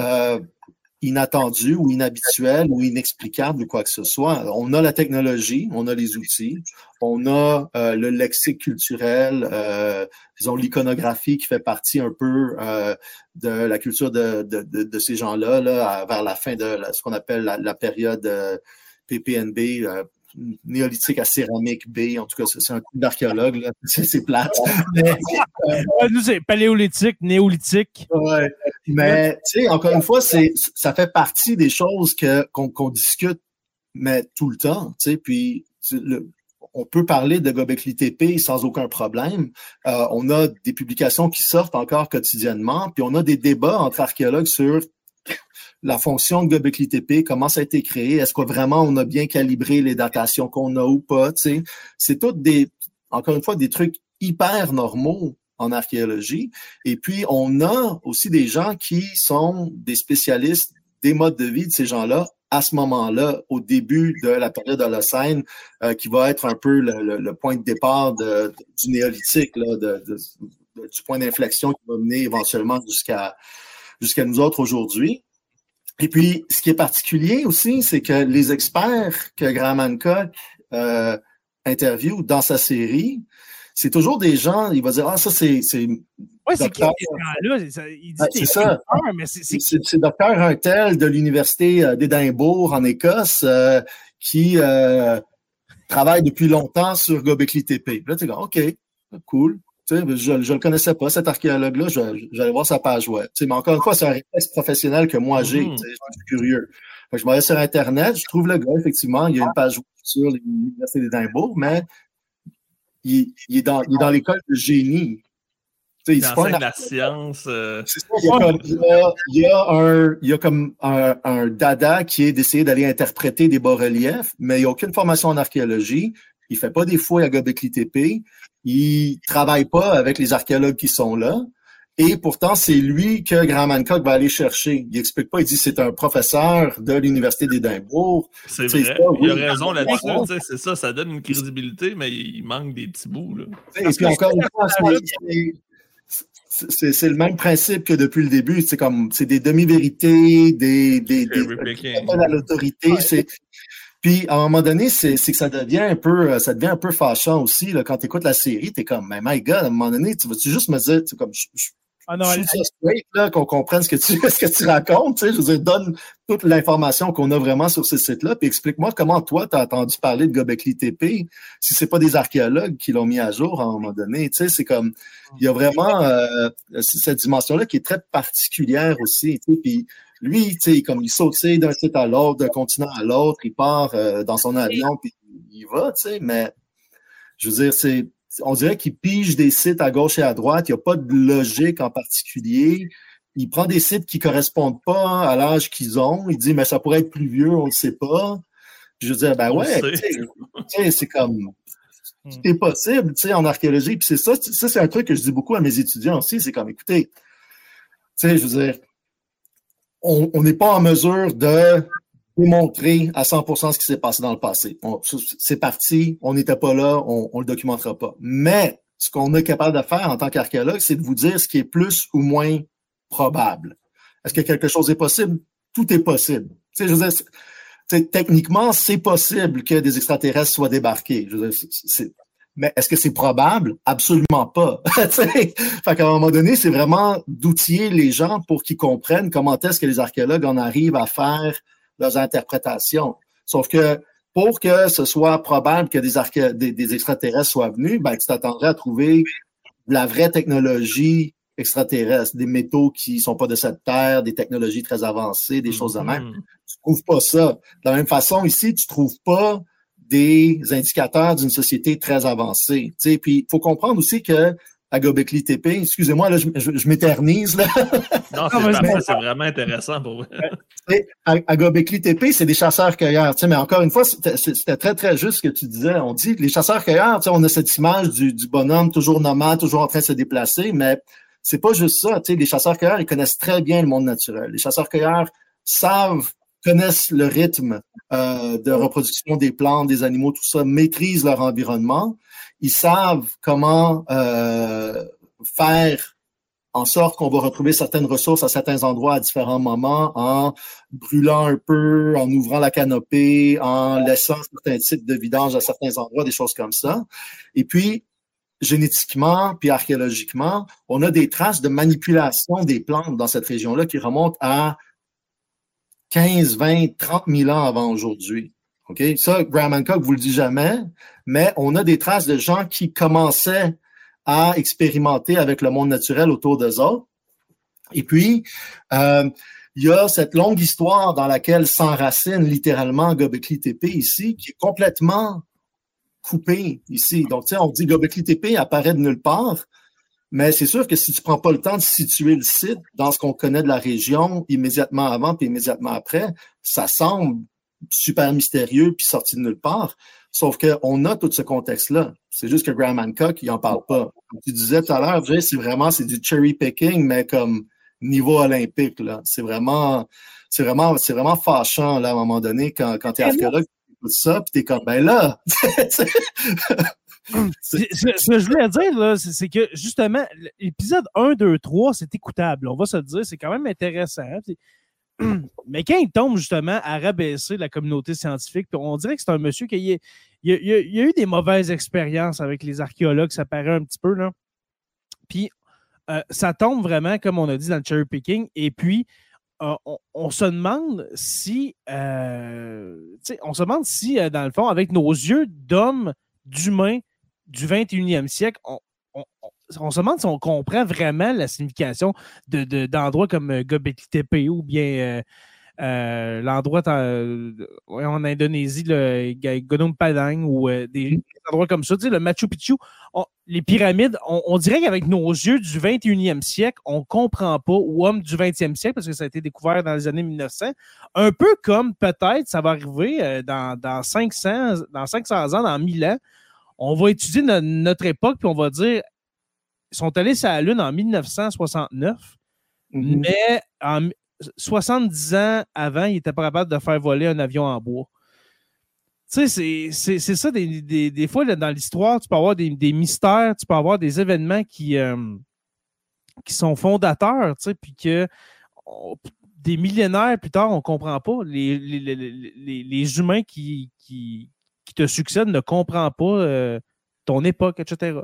euh, inattendu ou inhabituel ou inexplicable ou quoi que ce soit. On a la technologie, on a les outils, on a euh, le lexique culturel, euh, disons l'iconographie qui fait partie un peu euh, de la culture de, ces gens-là là, vers la fin de ce qu'on appelle la, période PPNB, néolithique à céramique B. En tout cas, c'est un coup d'archéologue, c'est plate. Nous, c'est paléolithique, néolithique. Ouais. Mais, tu sais, encore une fois, c'est, ça fait partie des choses que, qu'on, discute, mais tout le temps, tu sais, puis on peut parler de Gobekli Tepe sans aucun problème. Euh, on a des publications qui sortent encore quotidiennement, puis on a des débats entre archéologues sur la fonction Tepe, comment ça a été créé, est-ce que vraiment on a bien calibré les datations qu'on a ou pas. C'est tout des, encore une fois, des trucs hyper normaux en archéologie. Et puis, on a aussi des gens qui sont des spécialistes des modes de vie de ces gens-là à ce moment-là, au début de la période Holocène, euh, qui va être un peu le, point de départ du néolithique, là, du point d'inflexion qui va mener éventuellement jusqu'à jusqu'à nous autres aujourd'hui. Et puis, ce qui est particulier aussi, c'est que les experts que Graham Hancock euh, interview dans sa série, c'est toujours des gens, il va dire, ah, ça, c'est. Oui, c'est qui là Il dit c'est ça. C'est docteur Untel de l'Université euh, d'Édimbourg en Écosse euh, qui euh, travaille depuis longtemps sur Gobekli Tepe. Là, tu dis, OK, cool je ne le connaissais pas, cet archéologue-là. J'allais voir sa page web. mais encore une fois, c'est un réflexe professionnel que moi j'ai. Mm-hmm. Je suis curieux. je vais sur Internet, je trouve le gars, effectivement, il y a une page web sur l'Université d'Édimbourg, mais il, est dans, l'école de génie. il enseigne la science. Euh. il, y a, un, il y a comme un, un dada qui est d'essayer d'aller interpréter des bas-reliefs, mais il n'y a aucune formation en archéologie. Il fait pas des fouilles à Göbekli Tepe. Il travaille pas avec les archéologues qui sont là. Et pourtant, c'est lui que Graham Hancock va aller chercher. Il explique pas, il dit c'est un professeur de l'Université d'Édimbourg. C'est vrai, il a raison là-dessus. C'est ça, ça donne une crédibilité, mais il manque des petits bouts. Là. Et puis encore une fois, c'est le même principe que depuis le début. C'est comme c'est des demi-vérités, des, des, des, des à l'autorité. C'est puis à un moment donné, c'est que ça devient un peu, euh, ça devient un peu fâchant aussi. Là, quand tu écoutes la série, tu es comme, mais my God, à un moment donné, tu vas-tu juste me dire, tu comme, je, je, ah non, là, qu'on comprenne ce que tu, ce que tu racontes, tu sais, je veux dire, donne toute l'information qu'on a vraiment sur ce site-là, puis explique-moi comment toi, tu as entendu parler de Gobekli Tepe, si c'est pas des archéologues qui l'ont mis à jour à un moment donné, tu sais, c'est comme, il y a vraiment euh, cette dimension-là qui est très particulière aussi, tu sais, puis lui, tu sais, comme il saute d'un site à l'autre, d'un continent à l'autre, il part euh, dans son avion, puis il va, tu sais, mais je veux dire, c'est, on dirait qu'il pige des sites à gauche et à droite, il n'y a pas de logique en particulier. Il prend des sites qui correspondent pas à l'âge qu'ils ont. Il dit, mais ça pourrait être plus vieux, on ne sait pas. je veux dire, ben ouais, c'est comme, c'est hmm. possible, tu sais, en archéologie. Puis c'est ça, ça c'est un truc que je dis beaucoup à mes étudiants aussi. C'est comme, écoutez, tu sais, je veux dire, on n'est pas en mesure de démontrer à 100% ce qui s'est passé dans le passé. C'est parti, on n'était pas là, on ne le documentera pas. Mais ce qu'on est capable de faire en tant qu'archéologue, c'est de vous dire ce qui est plus ou moins probable. Est-ce que quelque chose est possible? Tout est possible. techniquement, c'est possible que des extraterrestres soient débarqués. Mais est-ce que c'est probable? Absolument pas. fait qu'à un moment donné, c'est vraiment d'outiller les gens pour qu'ils comprennent comment est-ce que les archéologues en arrivent à faire leurs interprétations. Sauf que pour que ce soit probable que des, des, extraterrestres soient venus, ben, tu t'attendrais à trouver la vraie technologie extraterrestre, des métaux qui sont pas de cette terre, des technologies très avancées, des choses de même. Mm-hmm. Tu trouves pas ça. De la même façon, ici, tu trouves pas des indicateurs d'une société très avancée. Puis il faut comprendre aussi que à Gobekli Tepe, excusez-moi, là, je, je, m'éternise. Là. non, c'est vraiment intéressant pour vous. À, à Gobekli Tepe, c'est des chasseurs-cueilleurs. Mais encore une fois, c'était très, très juste ce que tu disais. On dit les chasseurs-cueilleurs, on a cette image du, du bonhomme toujours nomade, toujours en train de se déplacer, mais c'est pas juste ça. Les chasseurs-cueilleurs, ils connaissent très bien le monde naturel. Les chasseurs-cueilleurs savent connaissent le rythme euh, de reproduction des plantes, des animaux, tout ça, maîtrisent leur environnement. Ils savent comment euh, faire en sorte qu'on va retrouver certaines ressources à certains endroits à différents moments en brûlant un peu, en ouvrant la canopée, en laissant certains types de vidange à certains endroits, des choses comme ça. Et puis, génétiquement puis archéologiquement, on a des traces de manipulation des plantes dans cette région-là qui remontent à 15, 20, 30 000 ans avant aujourd'hui. OK? Ça, Graham Hancock vous le dit jamais, mais on a des traces de gens qui commençaient à expérimenter avec le monde naturel autour d'eux autres. Et puis, euh, il y a cette longue histoire dans laquelle s'enracine littéralement Gobekli Tepe ici, qui est complètement coupée ici. Donc, tu sais, on dit Gobekli Tepe apparaît de nulle part, mais c'est sûr que si tu prends pas le temps de situer le site dans ce qu'on connaît de la région immédiatement avant puis immédiatement après, ça semble super mystérieux puis sorti de nulle part. Sauf qu'on a tout ce contexte-là. C'est juste que Graham Hancock, il en parle pas. Comme tu disais tout à l'heure, c'est vraiment, c'est du cherry picking, mais comme niveau olympique, là. C'est vraiment, c'est vraiment, c'est vraiment fâchant, là, à un moment donné, quand, quand t'es archéologue, tu écoutes ça, puis t'es comme, ben là, ce, que je voulais dire, c'est que justement, l'épisode 1, 2, 3, c'est écoutable. On va se dire, c'est quand même intéressant. Mais quand il tombe justement à rabaisser la communauté scientifique, on dirait que c'est un monsieur qui a, eu des mauvaises expériences avec les archéologues, ça paraît un petit peu. Là. Puis euh, ça tombe vraiment, comme on a dit dans le cherry picking, et puis euh, on, se demande si, euh, on se demande si, dans le fond, avec nos yeux d'hommes, d'humains, du 21e siècle, on, se demande si on comprend vraiment la signification d'endroits de, comme euh, Göbekli Tepe ou bien euh, euh, l'endroit en, Indonésie, le Gunung Padang ou des, mm. endroits comme ça, le Machu Picchu, les pyramides, on, dirait qu'avec nos yeux du 21e siècle, on ne comprend pas, ou homme du 20e siècle, parce que ça a été découvert dans les années 1900, un peu comme peut-être ça va arriver dans, dans, 500, dans 500 ans, dans 1000 ans, on va étudier notre époque, puis on va dire, ils sont allés sur la Lune en 1969, mm-hmm. mais en 70 ans avant, ils étaient pas capables de faire voler un avion en bois. Tu sais, c'est ça, des, fois, dans l'histoire, tu peux avoir des, mystères, tu peux avoir des événements qui, euh, qui sont fondateurs, tu sais, puis que des millénaires plus tard, on ne comprend pas. Les, les, humains qui, qui, qui te succède ne comprend pas euh, ton époque, etc.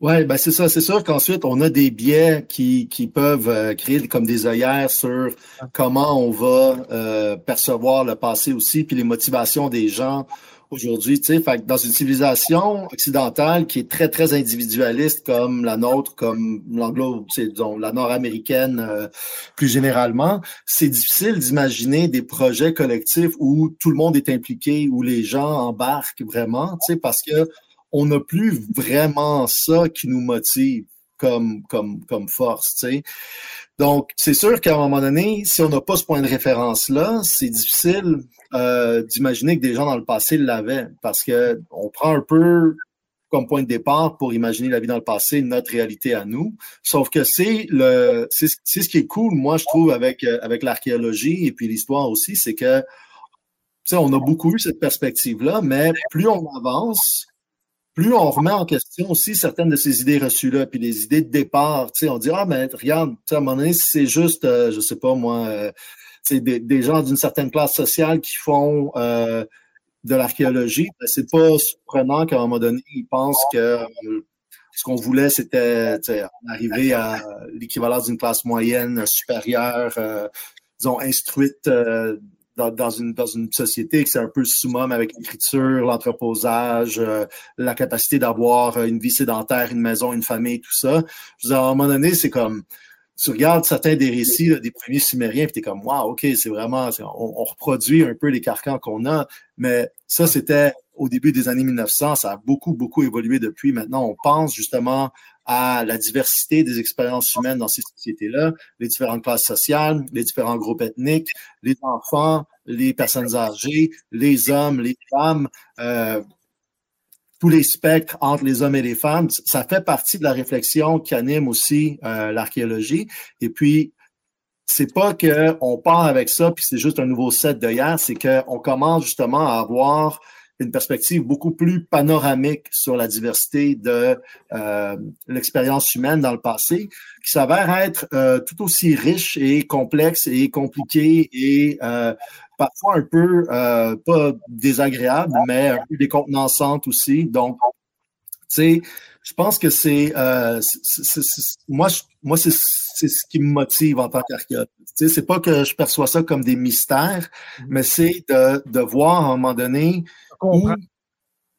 Oui, ben c'est ça. C'est sûr qu'ensuite, on a des biais qui, qui peuvent euh, créer comme des œillères sur comment on va euh, percevoir le passé aussi, puis les motivations des gens aujourd'hui. Dans une civilisation occidentale qui est très, très individualiste comme la nôtre, comme l'anglo, disons, la nord-américaine euh, plus généralement, c'est difficile d'imaginer des projets collectifs où tout le monde est impliqué, où les gens embarquent vraiment, parce que on n'a plus vraiment ça qui nous motive comme, comme, comme force. Donc, c'est sûr qu'à un moment donné, si on n'a pas ce point de référence-là, c'est difficile euh, d'imaginer que des gens dans le passé l'avaient parce que on prend un peu comme point de départ pour imaginer la vie dans le passé, notre réalité à nous. Sauf que c'est le, c'est ce qui est cool, moi, je trouve, avec, euh, avec l'archéologie et puis l'histoire aussi, c'est que, on a beaucoup eu cette perspective-là, mais plus on avance, plus on remet en question aussi certaines de ces idées reçues-là, puis les idées de départ. Tu sais, on dit, ah, mais regarde, à un moment donné, c'est juste, euh, je sais pas moi, euh, des, gens d'une certaine classe sociale qui font euh, de l'archéologie, ben, c'est pas surprenant qu'à un moment donné, ils pensent que ce qu'on voulait, c'était arriver à l'équivalence d'une classe moyenne supérieure, euh, disons, instruite euh, dans, une, dans une société que c'est un peu le summum avec l'écriture, l'entreposage, euh, la capacité d'avoir une vie sédentaire, une maison, une famille, tout ça. À un moment donné, c'est comme tu regardes certains des récits des premiers Sumériens, puis tu es comme, wow, OK, c'est vraiment, on, reproduit un peu les carcans qu'on a, mais ça, c'était au début des années 1900, ça a beaucoup, beaucoup évolué depuis. Maintenant, on pense justement à la diversité des expériences humaines dans ces sociétés-là, les différentes classes sociales, les différents groupes ethniques, les enfants, les personnes âgées, les hommes, les femmes. Euh, tous les spectres entre les hommes et les femmes. Ça fait partie de la réflexion qui anime aussi euh, l'archéologie. Et puis, c'est pas qu'on part avec ça, puis c'est juste un nouveau set de c'est qu'on commence justement à avoir une perspective beaucoup plus panoramique sur la diversité de euh, l'expérience humaine dans le passé, qui s'avère être euh, tout aussi riche et complexe et compliqué et euh, parfois un peu pas désagréable, mais un peu décontenançante aussi. Donc, tu sais, je pense que c'est moi, moi c'est ce qui me motive en tant qu'archéologue. Tu sais, c'est pas que je perçois ça comme des mystères, mm-hmm. mais c'est de, de voir à un moment donné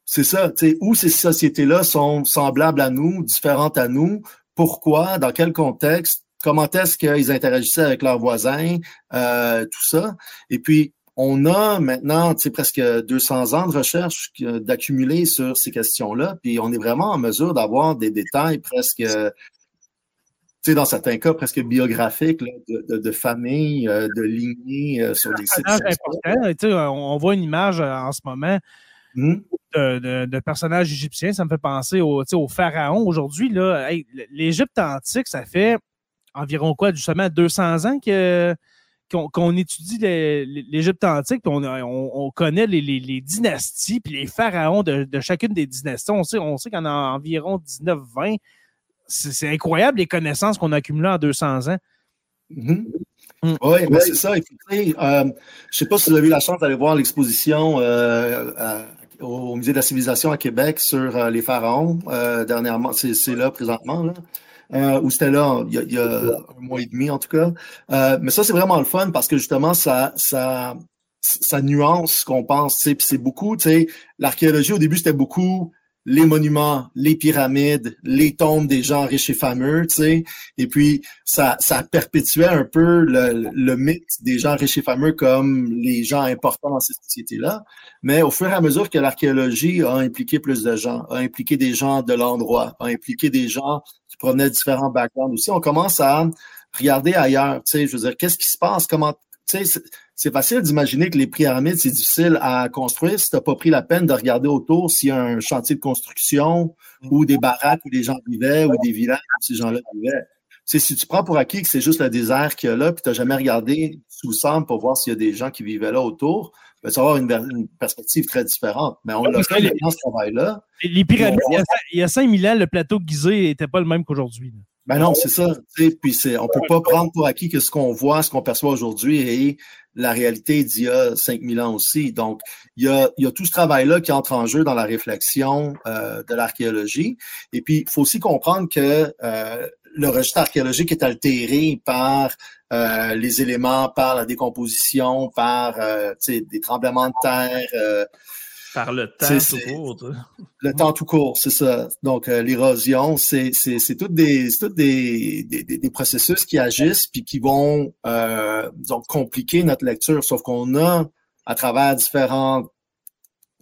c'est ça, où ces sociétés-là sont semblables à nous, différentes à nous, pourquoi, dans quel contexte, comment est-ce qu'ils interagissaient avec leurs voisins, euh, tout ça. Et puis, on a maintenant presque 200 ans de recherche d'accumuler sur ces questions-là, puis on est vraiment en mesure d'avoir des détails presque, dans certains cas, presque biographiques de, de, familles, euh, de lignées euh, sur des sites. Important. On voit une image en ce moment Hmm? de, personnages égyptiens. Ça me fait penser au, au pharaon. Aujourd'hui, l'Égypte antique, ça fait environ quoi, justement 200 ans que qu'on étudie l'Égypte antique, puis on, connaît les, dynasties, puis les pharaons de, chacune des dynasties. On sait, on sait qu'il y en a environ 19-20. C'est incroyable les connaissances qu'on a accumulées en 200 ans. Hmm. Hmm. Oui, c'est ça. Euh, je ne sais pas si vous avez eu la chance d'aller voir l'exposition euh, au Musée de la civilisation à Québec sur euh, les pharaons. Euh, dernièrement, c'est là présentement, là. Euh, ou c'était là il y, a, un mois et demi en tout cas. mais ça, c'est vraiment le fun parce que justement, ça, ça, ça nuance ce qu'on pense. Puis c'est beaucoup, tu sais, l'archéologie au début, c'était beaucoup les monuments, les pyramides, les tombes des gens riches et fameux, tu sais. Et puis, ça, ça perpétuait un peu le, le, mythe des gens riches et fameux comme les gens importants dans ces sociétés-là. Mais au fur et à mesure que l'archéologie a impliqué plus de gens, a impliqué des gens de l'endroit, a impliqué des gens qui provenaient de différents backgrounds aussi, on commence à regarder ailleurs, tu sais. Je veux dire, qu'est-ce qui se passe? Comment, tu sais, c'est facile d'imaginer que les pyramides, c'est difficile à construire si tu n'as pas pris la peine de regarder autour s'il y a un chantier de construction ou des baraques où des gens vivaient ou des villages où ces gens-là vivaient. C'est si tu prends pour acquis que c'est juste le désert qu'il y a là, puis tu n'as jamais regardé sous le pour voir s'il y a des gens qui vivaient là autour, ben, tu vas avoir une, perspective très différente. Mais on l'a fait dans ce travail-là. Les pyramides, il y, a, 5000 ans, le plateau de Gizeh n'était pas le même qu'aujourd'hui. Ben non, c'est ça. Puis on peut pas prendre pour acquis que ce qu'on voit, ce qu'on perçoit aujourd'hui est la réalité d'il y a 5000 ans aussi. Donc, il y a, y a tout ce travail-là qui entre en jeu dans la réflexion euh, de l'archéologie. Et puis, il faut aussi comprendre que euh, le registre archéologique est altéré par euh, les éléments, par la décomposition, par des tremblements de terre par le temps tout court. Le temps tout court, c'est ça. Donc, euh, l'érosion, c'est tous des, des, des, des, processus qui agissent puis qui vont euh, donc compliquer notre lecture. Sauf qu'on a, à travers différentes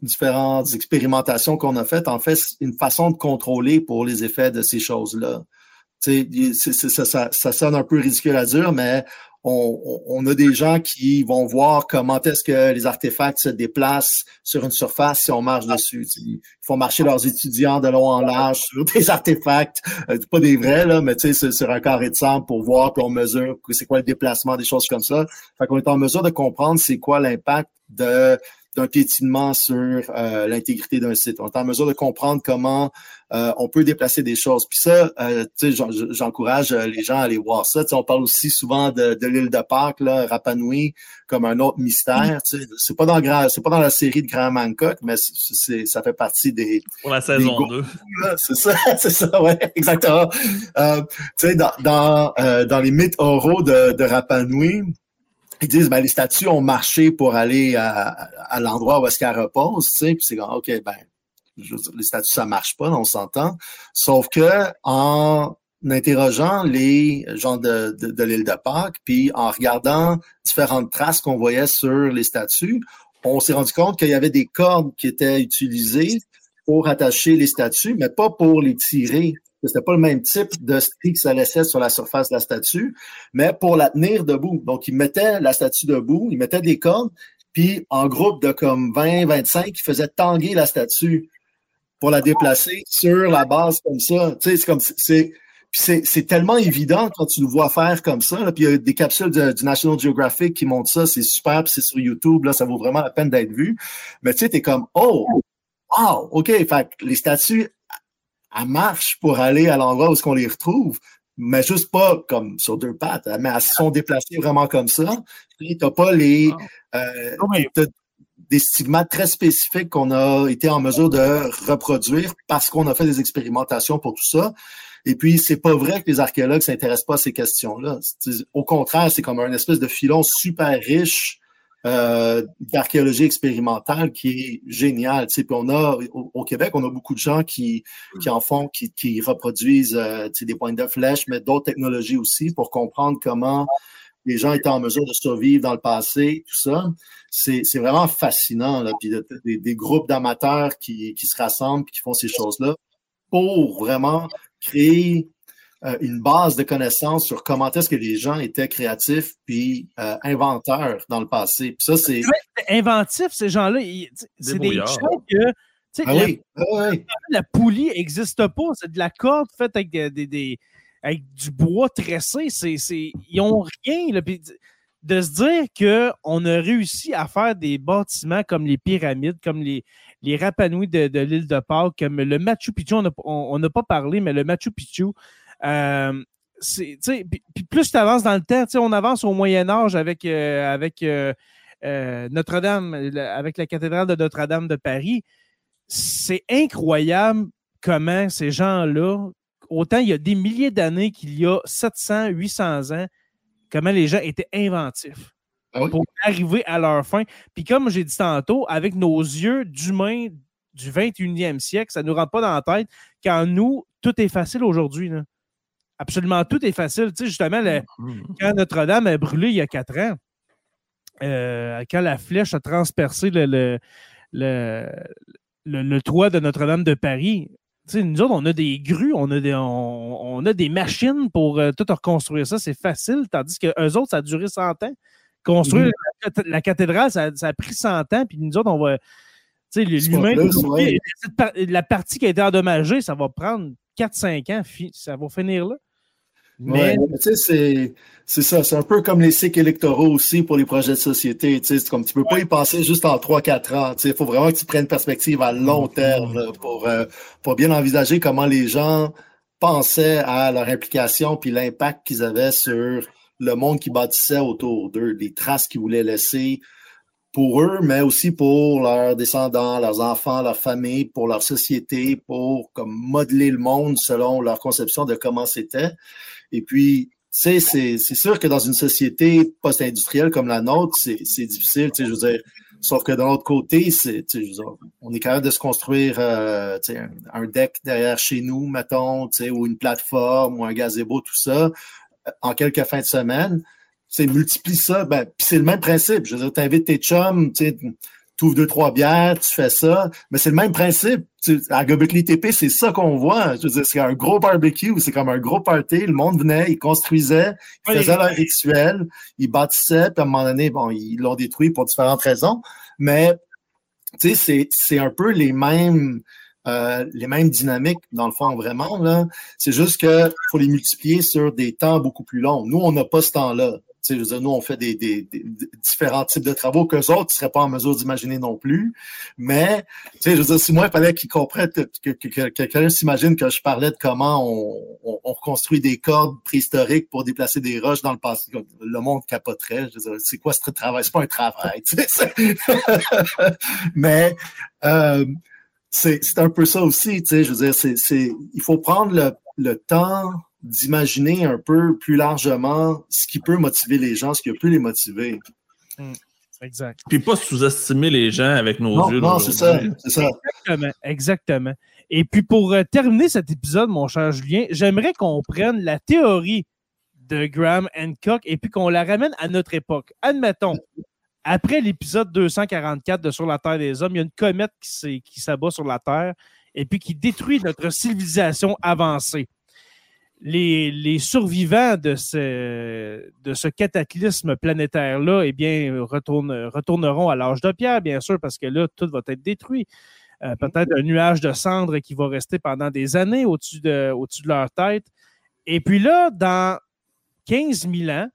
différentes expérimentations qu'on a faites, en fait, une façon de contrôler pour les effets de ces choses-là. Ça, ça, ça, sonne un peu ridicule à dire, mais on, a des gens qui vont voir comment est-ce que les artefacts se déplacent sur une surface si on marche dessus. Ils font marcher leurs étudiants de long en large sur des artefacts, euh, pas des vrais, là, mais sur un carré de sable pour voir, puis on mesure c'est quoi le déplacement, des choses comme ça. Fait qu'on est en mesure de comprendre c'est quoi l'impact de d'un piétinement sur euh, l'intégrité d'un site. On est en mesure de comprendre comment euh, on peut déplacer des choses. Puis ça, euh, j'encourage les gens à aller voir ça. on parle aussi souvent de, l'île de Pâques, là, Rapanui, comme un autre mystère. C'est pas dans c'est pas dans la série de Grand Mancock, mais c'est, ça fait partie des. Pour la saison 2. C'est ça, c'est ça, ouais, exactement. dans, dans, dans les mythes oraux de, de Rapanui, ils disent ben les statues ont marché pour aller à, à l'endroit où est-ce qu'elles reposent, tu sais, puis c'est comme OK, ben les statues ça marche pas, on s'entend. Sauf que en interrogeant les gens de, de, de l'île de Pâques, puis en regardant différentes traces qu'on voyait sur les statues, on s'est rendu compte qu'il y avait des cordes qui étaient utilisées pour attacher les statues, mais pas pour les tirer c'était pas le même type de strie que ça laissait sur la surface de la statue, mais pour la tenir debout. Donc, ils mettaient la statue debout, ils mettaient des cordes, puis en groupe de comme 20, 25, ils faisaient tanguer la statue pour la déplacer sur la base comme ça. Tu sais, c'est comme, c'est, c'est tellement évident quand tu le vois faire comme ça. Là. Puis il y a des capsules du National Geographic qui montrent ça, c'est super, puis c'est sur YouTube, là, ça vaut vraiment la peine d'être vu. Mais tu sais, t'es comme Oh! Wow! OK, fait les statues elle marche pour aller à l'endroit où est-ce qu'on les retrouve, mais juste pas comme sur deux pattes, mais elles se sont déplacées vraiment comme ça. Tu n'as pas les euh, des stigmates très spécifiques qu'on a été en mesure de reproduire parce qu'on a fait des expérimentations pour tout ça. Et puis, c'est pas vrai que les archéologues s'intéressent pas à ces questions-là. Au contraire, c'est comme un espèce de filon super riche euh, d'archéologie expérimentale qui est génial. Puis on a au, Québec, on a beaucoup de gens qui, qui en font, qui, qui reproduisent euh, des points de flèche, mais d'autres technologies aussi pour comprendre comment les gens étaient en mesure de survivre dans le passé, tout ça. C'est, vraiment fascinant. Là. Puis des, des groupes d'amateurs qui, qui se rassemblent et qui font ces choses-là pour vraiment créer euh, une base de connaissances sur comment est-ce que les gens étaient créatifs puis euh, inventeurs dans le passé. Puis ça, c'est. Inventif, ces gens-là, c'est des gens que. Ah la, la, poulie n'existe pas. C'est de la corde faite avec, des, avec du bois tressé. C'est, ils n'ont rien. Là, de se dire qu'on a réussi à faire des bâtiments comme les pyramides, comme les, les Rapanouis de, l'île de Pâques, comme le Machu Picchu, on n'a pas parlé, mais le Machu Picchu, euh, puis plus tu avances dans le temps, on avance au Moyen Âge avec, euh, avec euh, Notre-Dame, avec la cathédrale de Notre-Dame de Paris. C'est incroyable comment ces gens-là, autant il y a des milliers d'années qu'il y a 700, 800 ans, comment les gens étaient inventifs ah pour arriver à leur fin. Puis comme j'ai dit tantôt, avec nos yeux d'humains du 21e siècle, ça ne nous rentre pas dans la tête quand nous, tout est facile aujourd'hui absolument tout est facile. Tu sais, justement, mm-hmm. quand Notre-Dame a brûlé il y a quatre ans, euh, quand la flèche a transpercé le, le, toit de Notre-Dame de Paris, tu sais, nous autres, on a des grues, on a des, on, a des machines pour euh, tout reconstruire ça. C'est facile, tandis que eux autres, ça a duré 100 ans. Construire mm-hmm. la, cathédrale, ça, a pris 100 ans, puis nous autres, on va. Tu sais, l'humain, la partie qui a été endommagée, ça va prendre 4-5 ans, ça va finir là. Mais, tu sais, c'est ça. C'est un peu comme les cycles électoraux aussi pour les projets de société. Tu sais, comme tu peux pas y passer juste en 3-4 ans. Tu sais, il faut vraiment que tu prennes une perspective à long terme pour, euh, pour bien envisager comment les gens pensaient à leur implication puis l'impact qu'ils avaient sur le monde qui bâtissait autour d'eux, les traces qu'ils voulaient laisser pour eux, mais aussi pour leurs descendants, leurs enfants, leurs familles, pour leur société, pour comme modeler le monde selon leur conception de comment c'était. Et puis, c'est sûr que dans une société post-industrielle comme la nôtre, c'est difficile, je veux dire. Sauf que de l'autre côté, c'est, on est capable de se construire euh, un, deck derrière chez nous, mettons, ou une plateforme ou un gazebo, tout ça, en quelques fins de semaine. C'est multiplie ça, ben, c'est le même principe. Je veux dire, tu invites tes chums, tu tu ouvres deux, trois bières, tu fais ça. Mais c'est le même principe. à Göbekli TP, c'est ça qu'on voit. Je veux dire, c'est un gros barbecue, c'est comme un gros party. Le monde venait, ils construisaient, ils faisaient leur rituel, ils bâtissaient, puis à un moment donné, bon, ils l'ont détruit pour différentes raisons. Mais, tu sais, c'est un peu les mêmes, euh, les mêmes dynamiques, dans le fond, vraiment. là. C'est juste qu'il faut les multiplier sur des temps beaucoup plus longs. Nous, on n'a pas ce temps-là je nous, on fait des, différents types de travaux qu'eux autres ne seraient pas en mesure d'imaginer non plus. Mais, je veux dire, si moi, il fallait qu'ils comprennent que, que, quelqu'un s'imagine que je parlais de comment on, on, on, reconstruit des cordes préhistoriques pour déplacer des roches dans le passé, le monde capoterait. Je c'est quoi ce travail? C'est pas un travail. Mais, euh, c'est un peu ça aussi, tu sais, je veux dire, il faut prendre le temps d'imaginer un peu plus largement ce qui peut motiver les gens, ce qui peut les motiver. Hmm, exact. Puis pas sous-estimer les gens avec nos yeux. Non, c'est ça, ça. Exactement, exactement. Et puis pour euh, terminer cet épisode, mon cher Julien, j'aimerais qu'on prenne la théorie de Graham Hancock et puis qu'on la ramène à notre époque. Admettons, après l'épisode 244 de Sur la Terre des Hommes, il y a une comète qui, qui s'abat sur la Terre et puis qui détruit notre civilisation avancée. Les, survivants de ce, de ce cataclysme planétaire-là, eh bien, retourneront à l'âge de pierre, bien sûr, parce que là, tout va être détruit. Euh, peut-être un nuage de cendres qui va rester pendant des années au-dessus de, au de leur tête. Et puis là, dans 15 000 ans,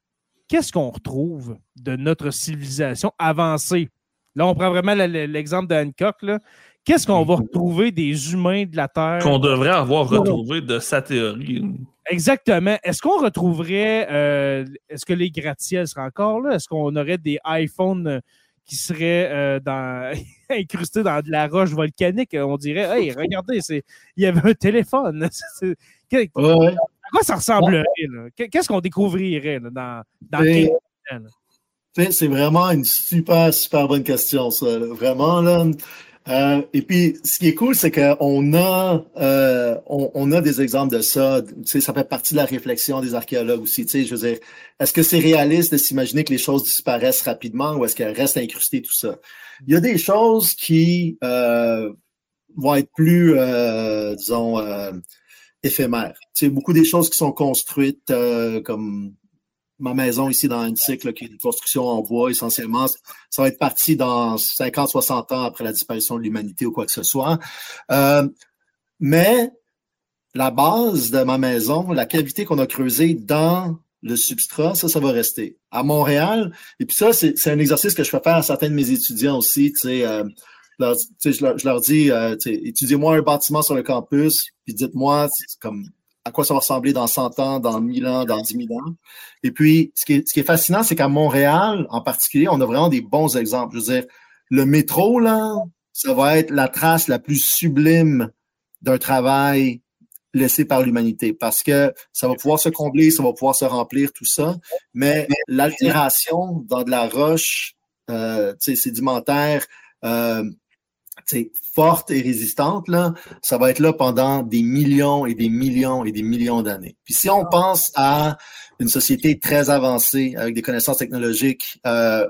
qu'est-ce qu'on retrouve de notre civilisation avancée? Là, on prend vraiment l'exemple de Hancock. Qu'est-ce qu'on va mhm. retrouver des humains de la Terre? Qu'on devrait avoir retrouvé de sa théorie. Exactement. Est-ce qu'on retrouverait, euh, est-ce que les gratte-ciels seraient encore là? Est-ce qu'on aurait des iPhones euh, qui seraient euh, dans, incrustés dans de la roche volcanique? On dirait, hey, regardez, il y avait un téléphone. À quoi ça ressemblerait? Qu'est-ce qu'on découvrirait dans, dans C'est vraiment une super, super bonne question, ça. Vraiment, là. Euh, et puis, ce qui est cool, c'est qu'on a, euh, on, a des exemples de ça. Tu sais, ça fait partie de la réflexion des archéologues aussi. Tu sais, je veux dire, est-ce que c'est réaliste de s'imaginer que les choses disparaissent rapidement ou est-ce qu'elles restent incrustées, tout ça? Il y a des choses qui euh, vont être plus, disons, éphémère. C'est beaucoup des choses qui sont construites euh, comme ma maison ici dans une cycle qui est une construction en bois essentiellement. Ça va être parti dans 50-60 ans après la disparition de l'humanité ou quoi que ce soit. Euh, mais la base de ma maison, la cavité qu'on a creusée dans le substrat, ça, ça va rester. À Montréal, et puis ça, c'est un exercice que je fais faire à certains de mes étudiants aussi, tu sais, euh, je, leur, dis, euh, étudiez-moi un bâtiment sur le campus, puis dites-moi comme à quoi ça va ressembler dans 100 ans, dans 1000 ans, dans 10 000 ans. Et puis, ce qui est, ce qui est fascinant, c'est qu'à Montréal, en particulier, on a vraiment des bons exemples. Je veux dire, le métro, là, ça va être la trace la plus sublime d'un travail laissé par l'humanité parce que ça va pouvoir se combler, ça va pouvoir se remplir, tout ça. Mais l'altération dans de la roche euh, sédimentaire, euh, forte et résistante, là, ça va être là pendant des millions et des millions et des millions d'années. Puis si on pense à une société très avancée avec des connaissances technologiques euh,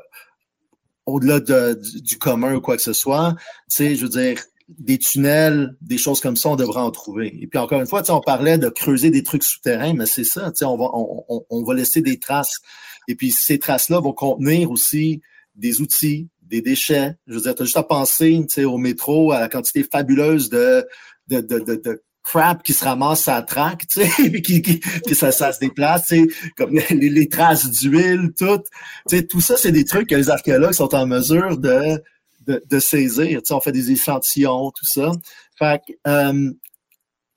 au-delà du, du, commun ou quoi que ce soit, je veux dire, des tunnels, des choses comme ça, on devrait en trouver. Et puis encore une fois, on parlait de creuser des trucs souterrains, mais c'est ça, on va, on, on va laisser des traces. Et puis ces traces-là vont contenir aussi des outils, des déchets. Je veux dire, tu as juste à penser au métro, à la quantité fabuleuse de, de, de, de, crap qui se ramasse à la traque, tu sais, qui, qui, ça, ça se déplace, tu comme les, traces d'huile, tout. Tu sais, tout ça, c'est des trucs que les archéologues sont en mesure de, de, saisir. Tu sais, on fait des échantillons, tout ça. Fait euh,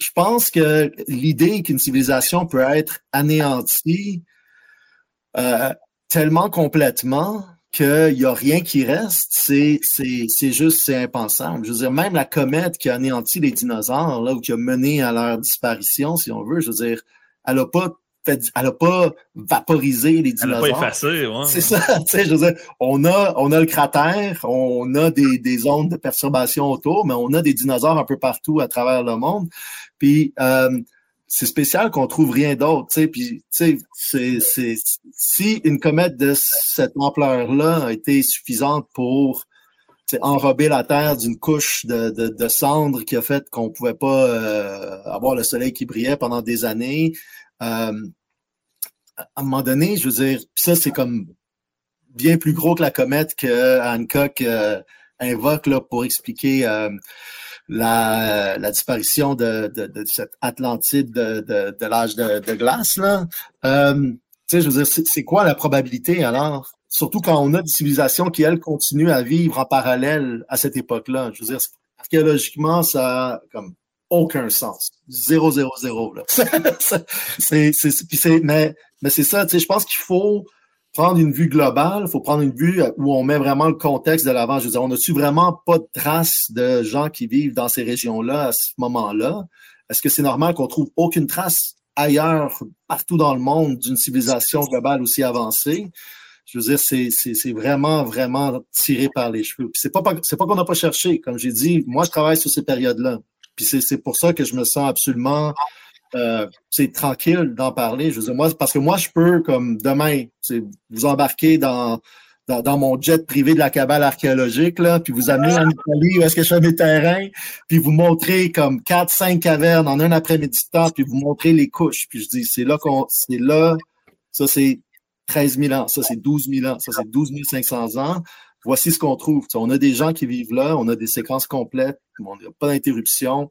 je pense que l'idée qu'une civilisation peut être anéantie euh, tellement complètement qu'il n'y a rien qui reste, c'est, c'est, juste, c'est impensable. Je veux dire, même la comète qui a anéanti les dinosaures, là, ou qui a mené à leur disparition, si on veut, je veux dire, elle n'a pas fait, elle a pas vaporisé les dinosaures. Elle n'a pas effacé, ouais. C'est ça, tu sais, je veux dire, on a, on a le cratère, on a des, des zones de perturbation autour, mais on a des dinosaures un peu partout à travers le monde. Puis, euh, c'est spécial qu'on trouve rien d'autre, tu sais, puis tu sais, c'est, si une comète de cette ampleur-là a été suffisante pour enrober la Terre d'une couche de, cendres qui a fait qu'on pouvait pas euh, avoir le soleil qui brillait pendant des années, euh, à un moment donné, je veux dire, ça c'est comme bien plus gros que la comète que Hancock euh, invoque là, pour expliquer la, la disparition de, de, de, cette Atlantide de, de, l'âge de, glace. Là. Euh, je veux dire, c'est quoi la probabilité alors? Surtout quand on a des civilisations qui, elles, continuent à vivre en parallèle à cette époque-là. Je veux dire, archéologiquement, ça a comme aucun sens. Zéro, zéro, zéro. Là. c'est, c'est, mais, mais c'est ça, je pense qu'il faut prendre une vue globale, il faut prendre une vue où on met vraiment le contexte de l'avant. Je veux dire, on n'a-tu vraiment pas de traces de gens qui vivent dans ces régions-là à ce moment-là? Est-ce que c'est normal qu'on trouve aucune trace ailleurs, partout dans le monde, d'une civilisation globale aussi avancée? Je veux dire, c'est, c'est, vraiment, vraiment tiré par les cheveux. Puis c'est pas, c'est pas qu'on n'a pas cherché. Comme j'ai dit, moi, je travaille sur ces périodes-là. Puis c'est pour ça que je me sens absolument euh, tranquille d'en parler. Je veux dire, moi, parce que moi, je peux, comme demain, vous embarquer dans, dans, mon jet privé de la cabale archéologique, là, puis vous amener en Italie où est-ce que je fais mes terrains, puis vous montrer comme quatre, cinq cavernes en un après-midi de temps, puis vous montrer les couches. Puis je dis, c'est là qu'on, c'est là, ça c'est 13 000 ans, ça c'est 12 000 ans, ça c'est 12 500 ans voici ce qu'on trouve. on a des gens qui vivent là, on a des séquences complètes, on n'a pas d'interruption.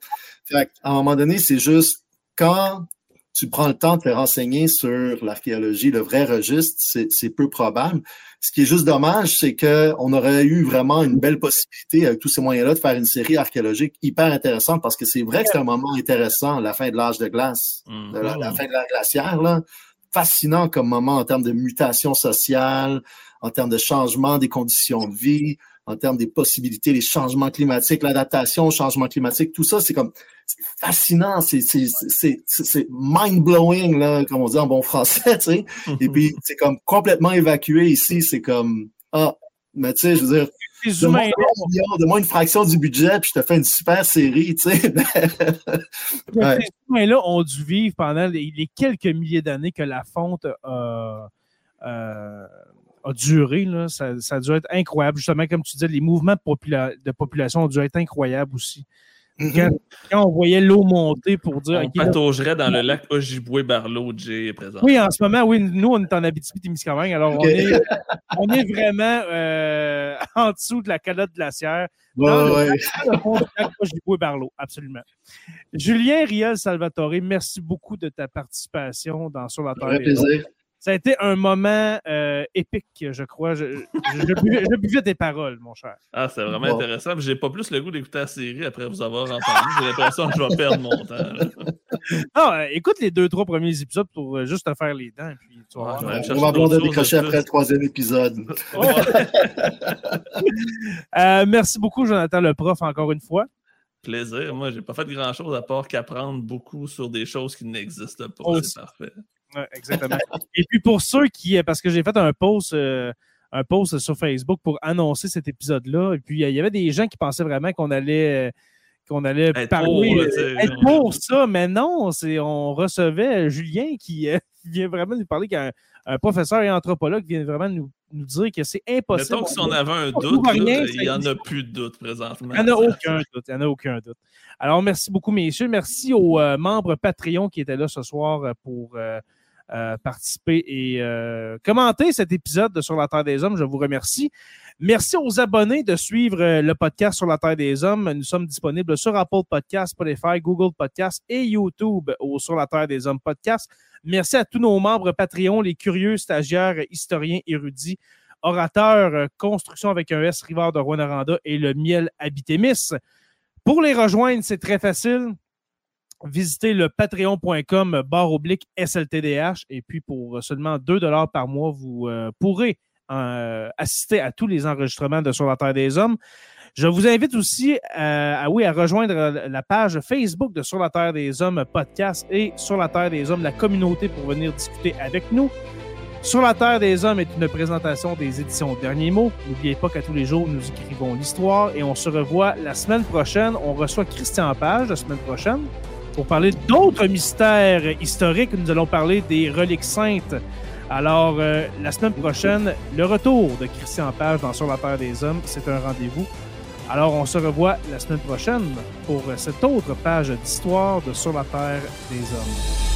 À un moment donné, c'est juste quand tu prends le temps de te renseigner sur l'archéologie, le vrai registre, c'est peu probable. Ce qui est juste dommage, c'est qu'on aurait eu vraiment une belle possibilité avec tous ces moyens-là de faire une série archéologique hyper intéressante parce que c'est vrai que c'est un moment intéressant, la fin de l'âge de glace, la, la, mm-hmm. fin de la glaciaire, là. Fascinant comme moment en termes de mutation sociale, en termes de changement des conditions de vie, en termes des possibilités, les changements climatiques, l'adaptation au changement climatique, tout ça, c'est comme fascinant, c'est mind-blowing, là, comme on dit en bon français, tu sais. Et puis, c'est comme complètement évacué ici, c'est comme, ah, mais tu sais, je veux dire, de moins une fraction du budget, puis je te fais une super série, tu sais. Ces humains-là ont dû vivre pendant les, quelques milliers d'années que la fonte a, euh, a duré. Là. Ça, ça, a dû être incroyable. Justement, comme tu disais, les mouvements de, de population ont dû être incroyables aussi. Quand, on voyait l'eau monter pour dire. On pataugerait dans le lac Ojibwe-Barlow, Jay, présent. Oui, en ce moment, oui, nous, on est en Abitibi-Témiscamingue, alors on, est, on est vraiment euh, en dessous de la calotte glaciaire. Dans le, lac Ojibwe-Barlow, absolument. Julien Riel Salvatore, merci beaucoup de ta participation dans Sur la Terre. plaisir ça a été un moment euh, épique, je crois. Je, je, buvais, tes paroles, mon cher. Ah, c'est vraiment intéressant. J'ai pas plus le goût d'écouter la série après vous avoir entendu. J'ai l'impression que je vais perdre mon temps. Ah, euh, écoute les deux, trois premiers épisodes pour euh, juste te faire les dents. Puis, tu on va avoir des décrocher après le troisième épisode. merci beaucoup, Jonathan le prof, encore une fois. Plaisir. Moi, j'ai pas fait grand-chose à part qu'apprendre beaucoup sur des choses qui n'existent pas. Oh, c'est parfait exactement. Et puis pour ceux qui, parce que j'ai fait un post, euh, un post sur Facebook pour annoncer cet épisode-là, et puis il y avait des gens qui pensaient vraiment qu'on allait qu'on allait parler euh, être pour ça, mais non, on recevait Julien qui euh, vient vraiment nous parler qu'un un professeur et anthropologue vient vraiment nous, nous dire que c'est impossible. Mettons que si on avait un doute, il n'y en a plus de doute présentement. Il n'y en a aucun doute. Il n'y en a aucun doute. Alors, merci beaucoup, messieurs. Merci aux membres Patreon qui étaient là ce soir pour euh, participer et euh, commenter cet épisode de Sur la Terre des Hommes. Je vous remercie. Merci aux abonnés de suivre euh, le podcast Sur la Terre des Hommes. Nous sommes disponibles sur Apple Podcasts, Spotify, Google Podcasts et YouTube au Sur la Terre des Hommes podcast. Merci à tous nos membres Patreon, les curieux, stagiaires, historiens, érudits, orateurs, construction avec un S, Rivard de Rwanda et le miel Habitémis. Pour les rejoindre, c'est très facile visitez le patreon.com barre oblique SLTDH et puis pour seulement 2 dollars par mois, vous euh, pourrez euh, assister à tous les enregistrements de Sur la Terre des Hommes. Je vous invite aussi euh, à, oui, à rejoindre la page Facebook de Sur la Terre des Hommes podcast et Sur la Terre des Hommes, la communauté pour venir discuter avec nous. Sur la Terre des Hommes est une présentation des éditions Derniers mots. N'oubliez pas qu'à tous les jours, nous écrivons l'histoire et on se revoit la semaine prochaine. On reçoit Christian Page la semaine prochaine. Pour parler d'autres mystères historiques, nous allons parler des reliques saintes. Alors, euh, la semaine prochaine, le retour de Christian Page dans Sur la Terre des Hommes, c'est un rendez-vous. Alors, on se revoit la semaine prochaine pour cette autre page d'histoire de Sur la Terre des Hommes.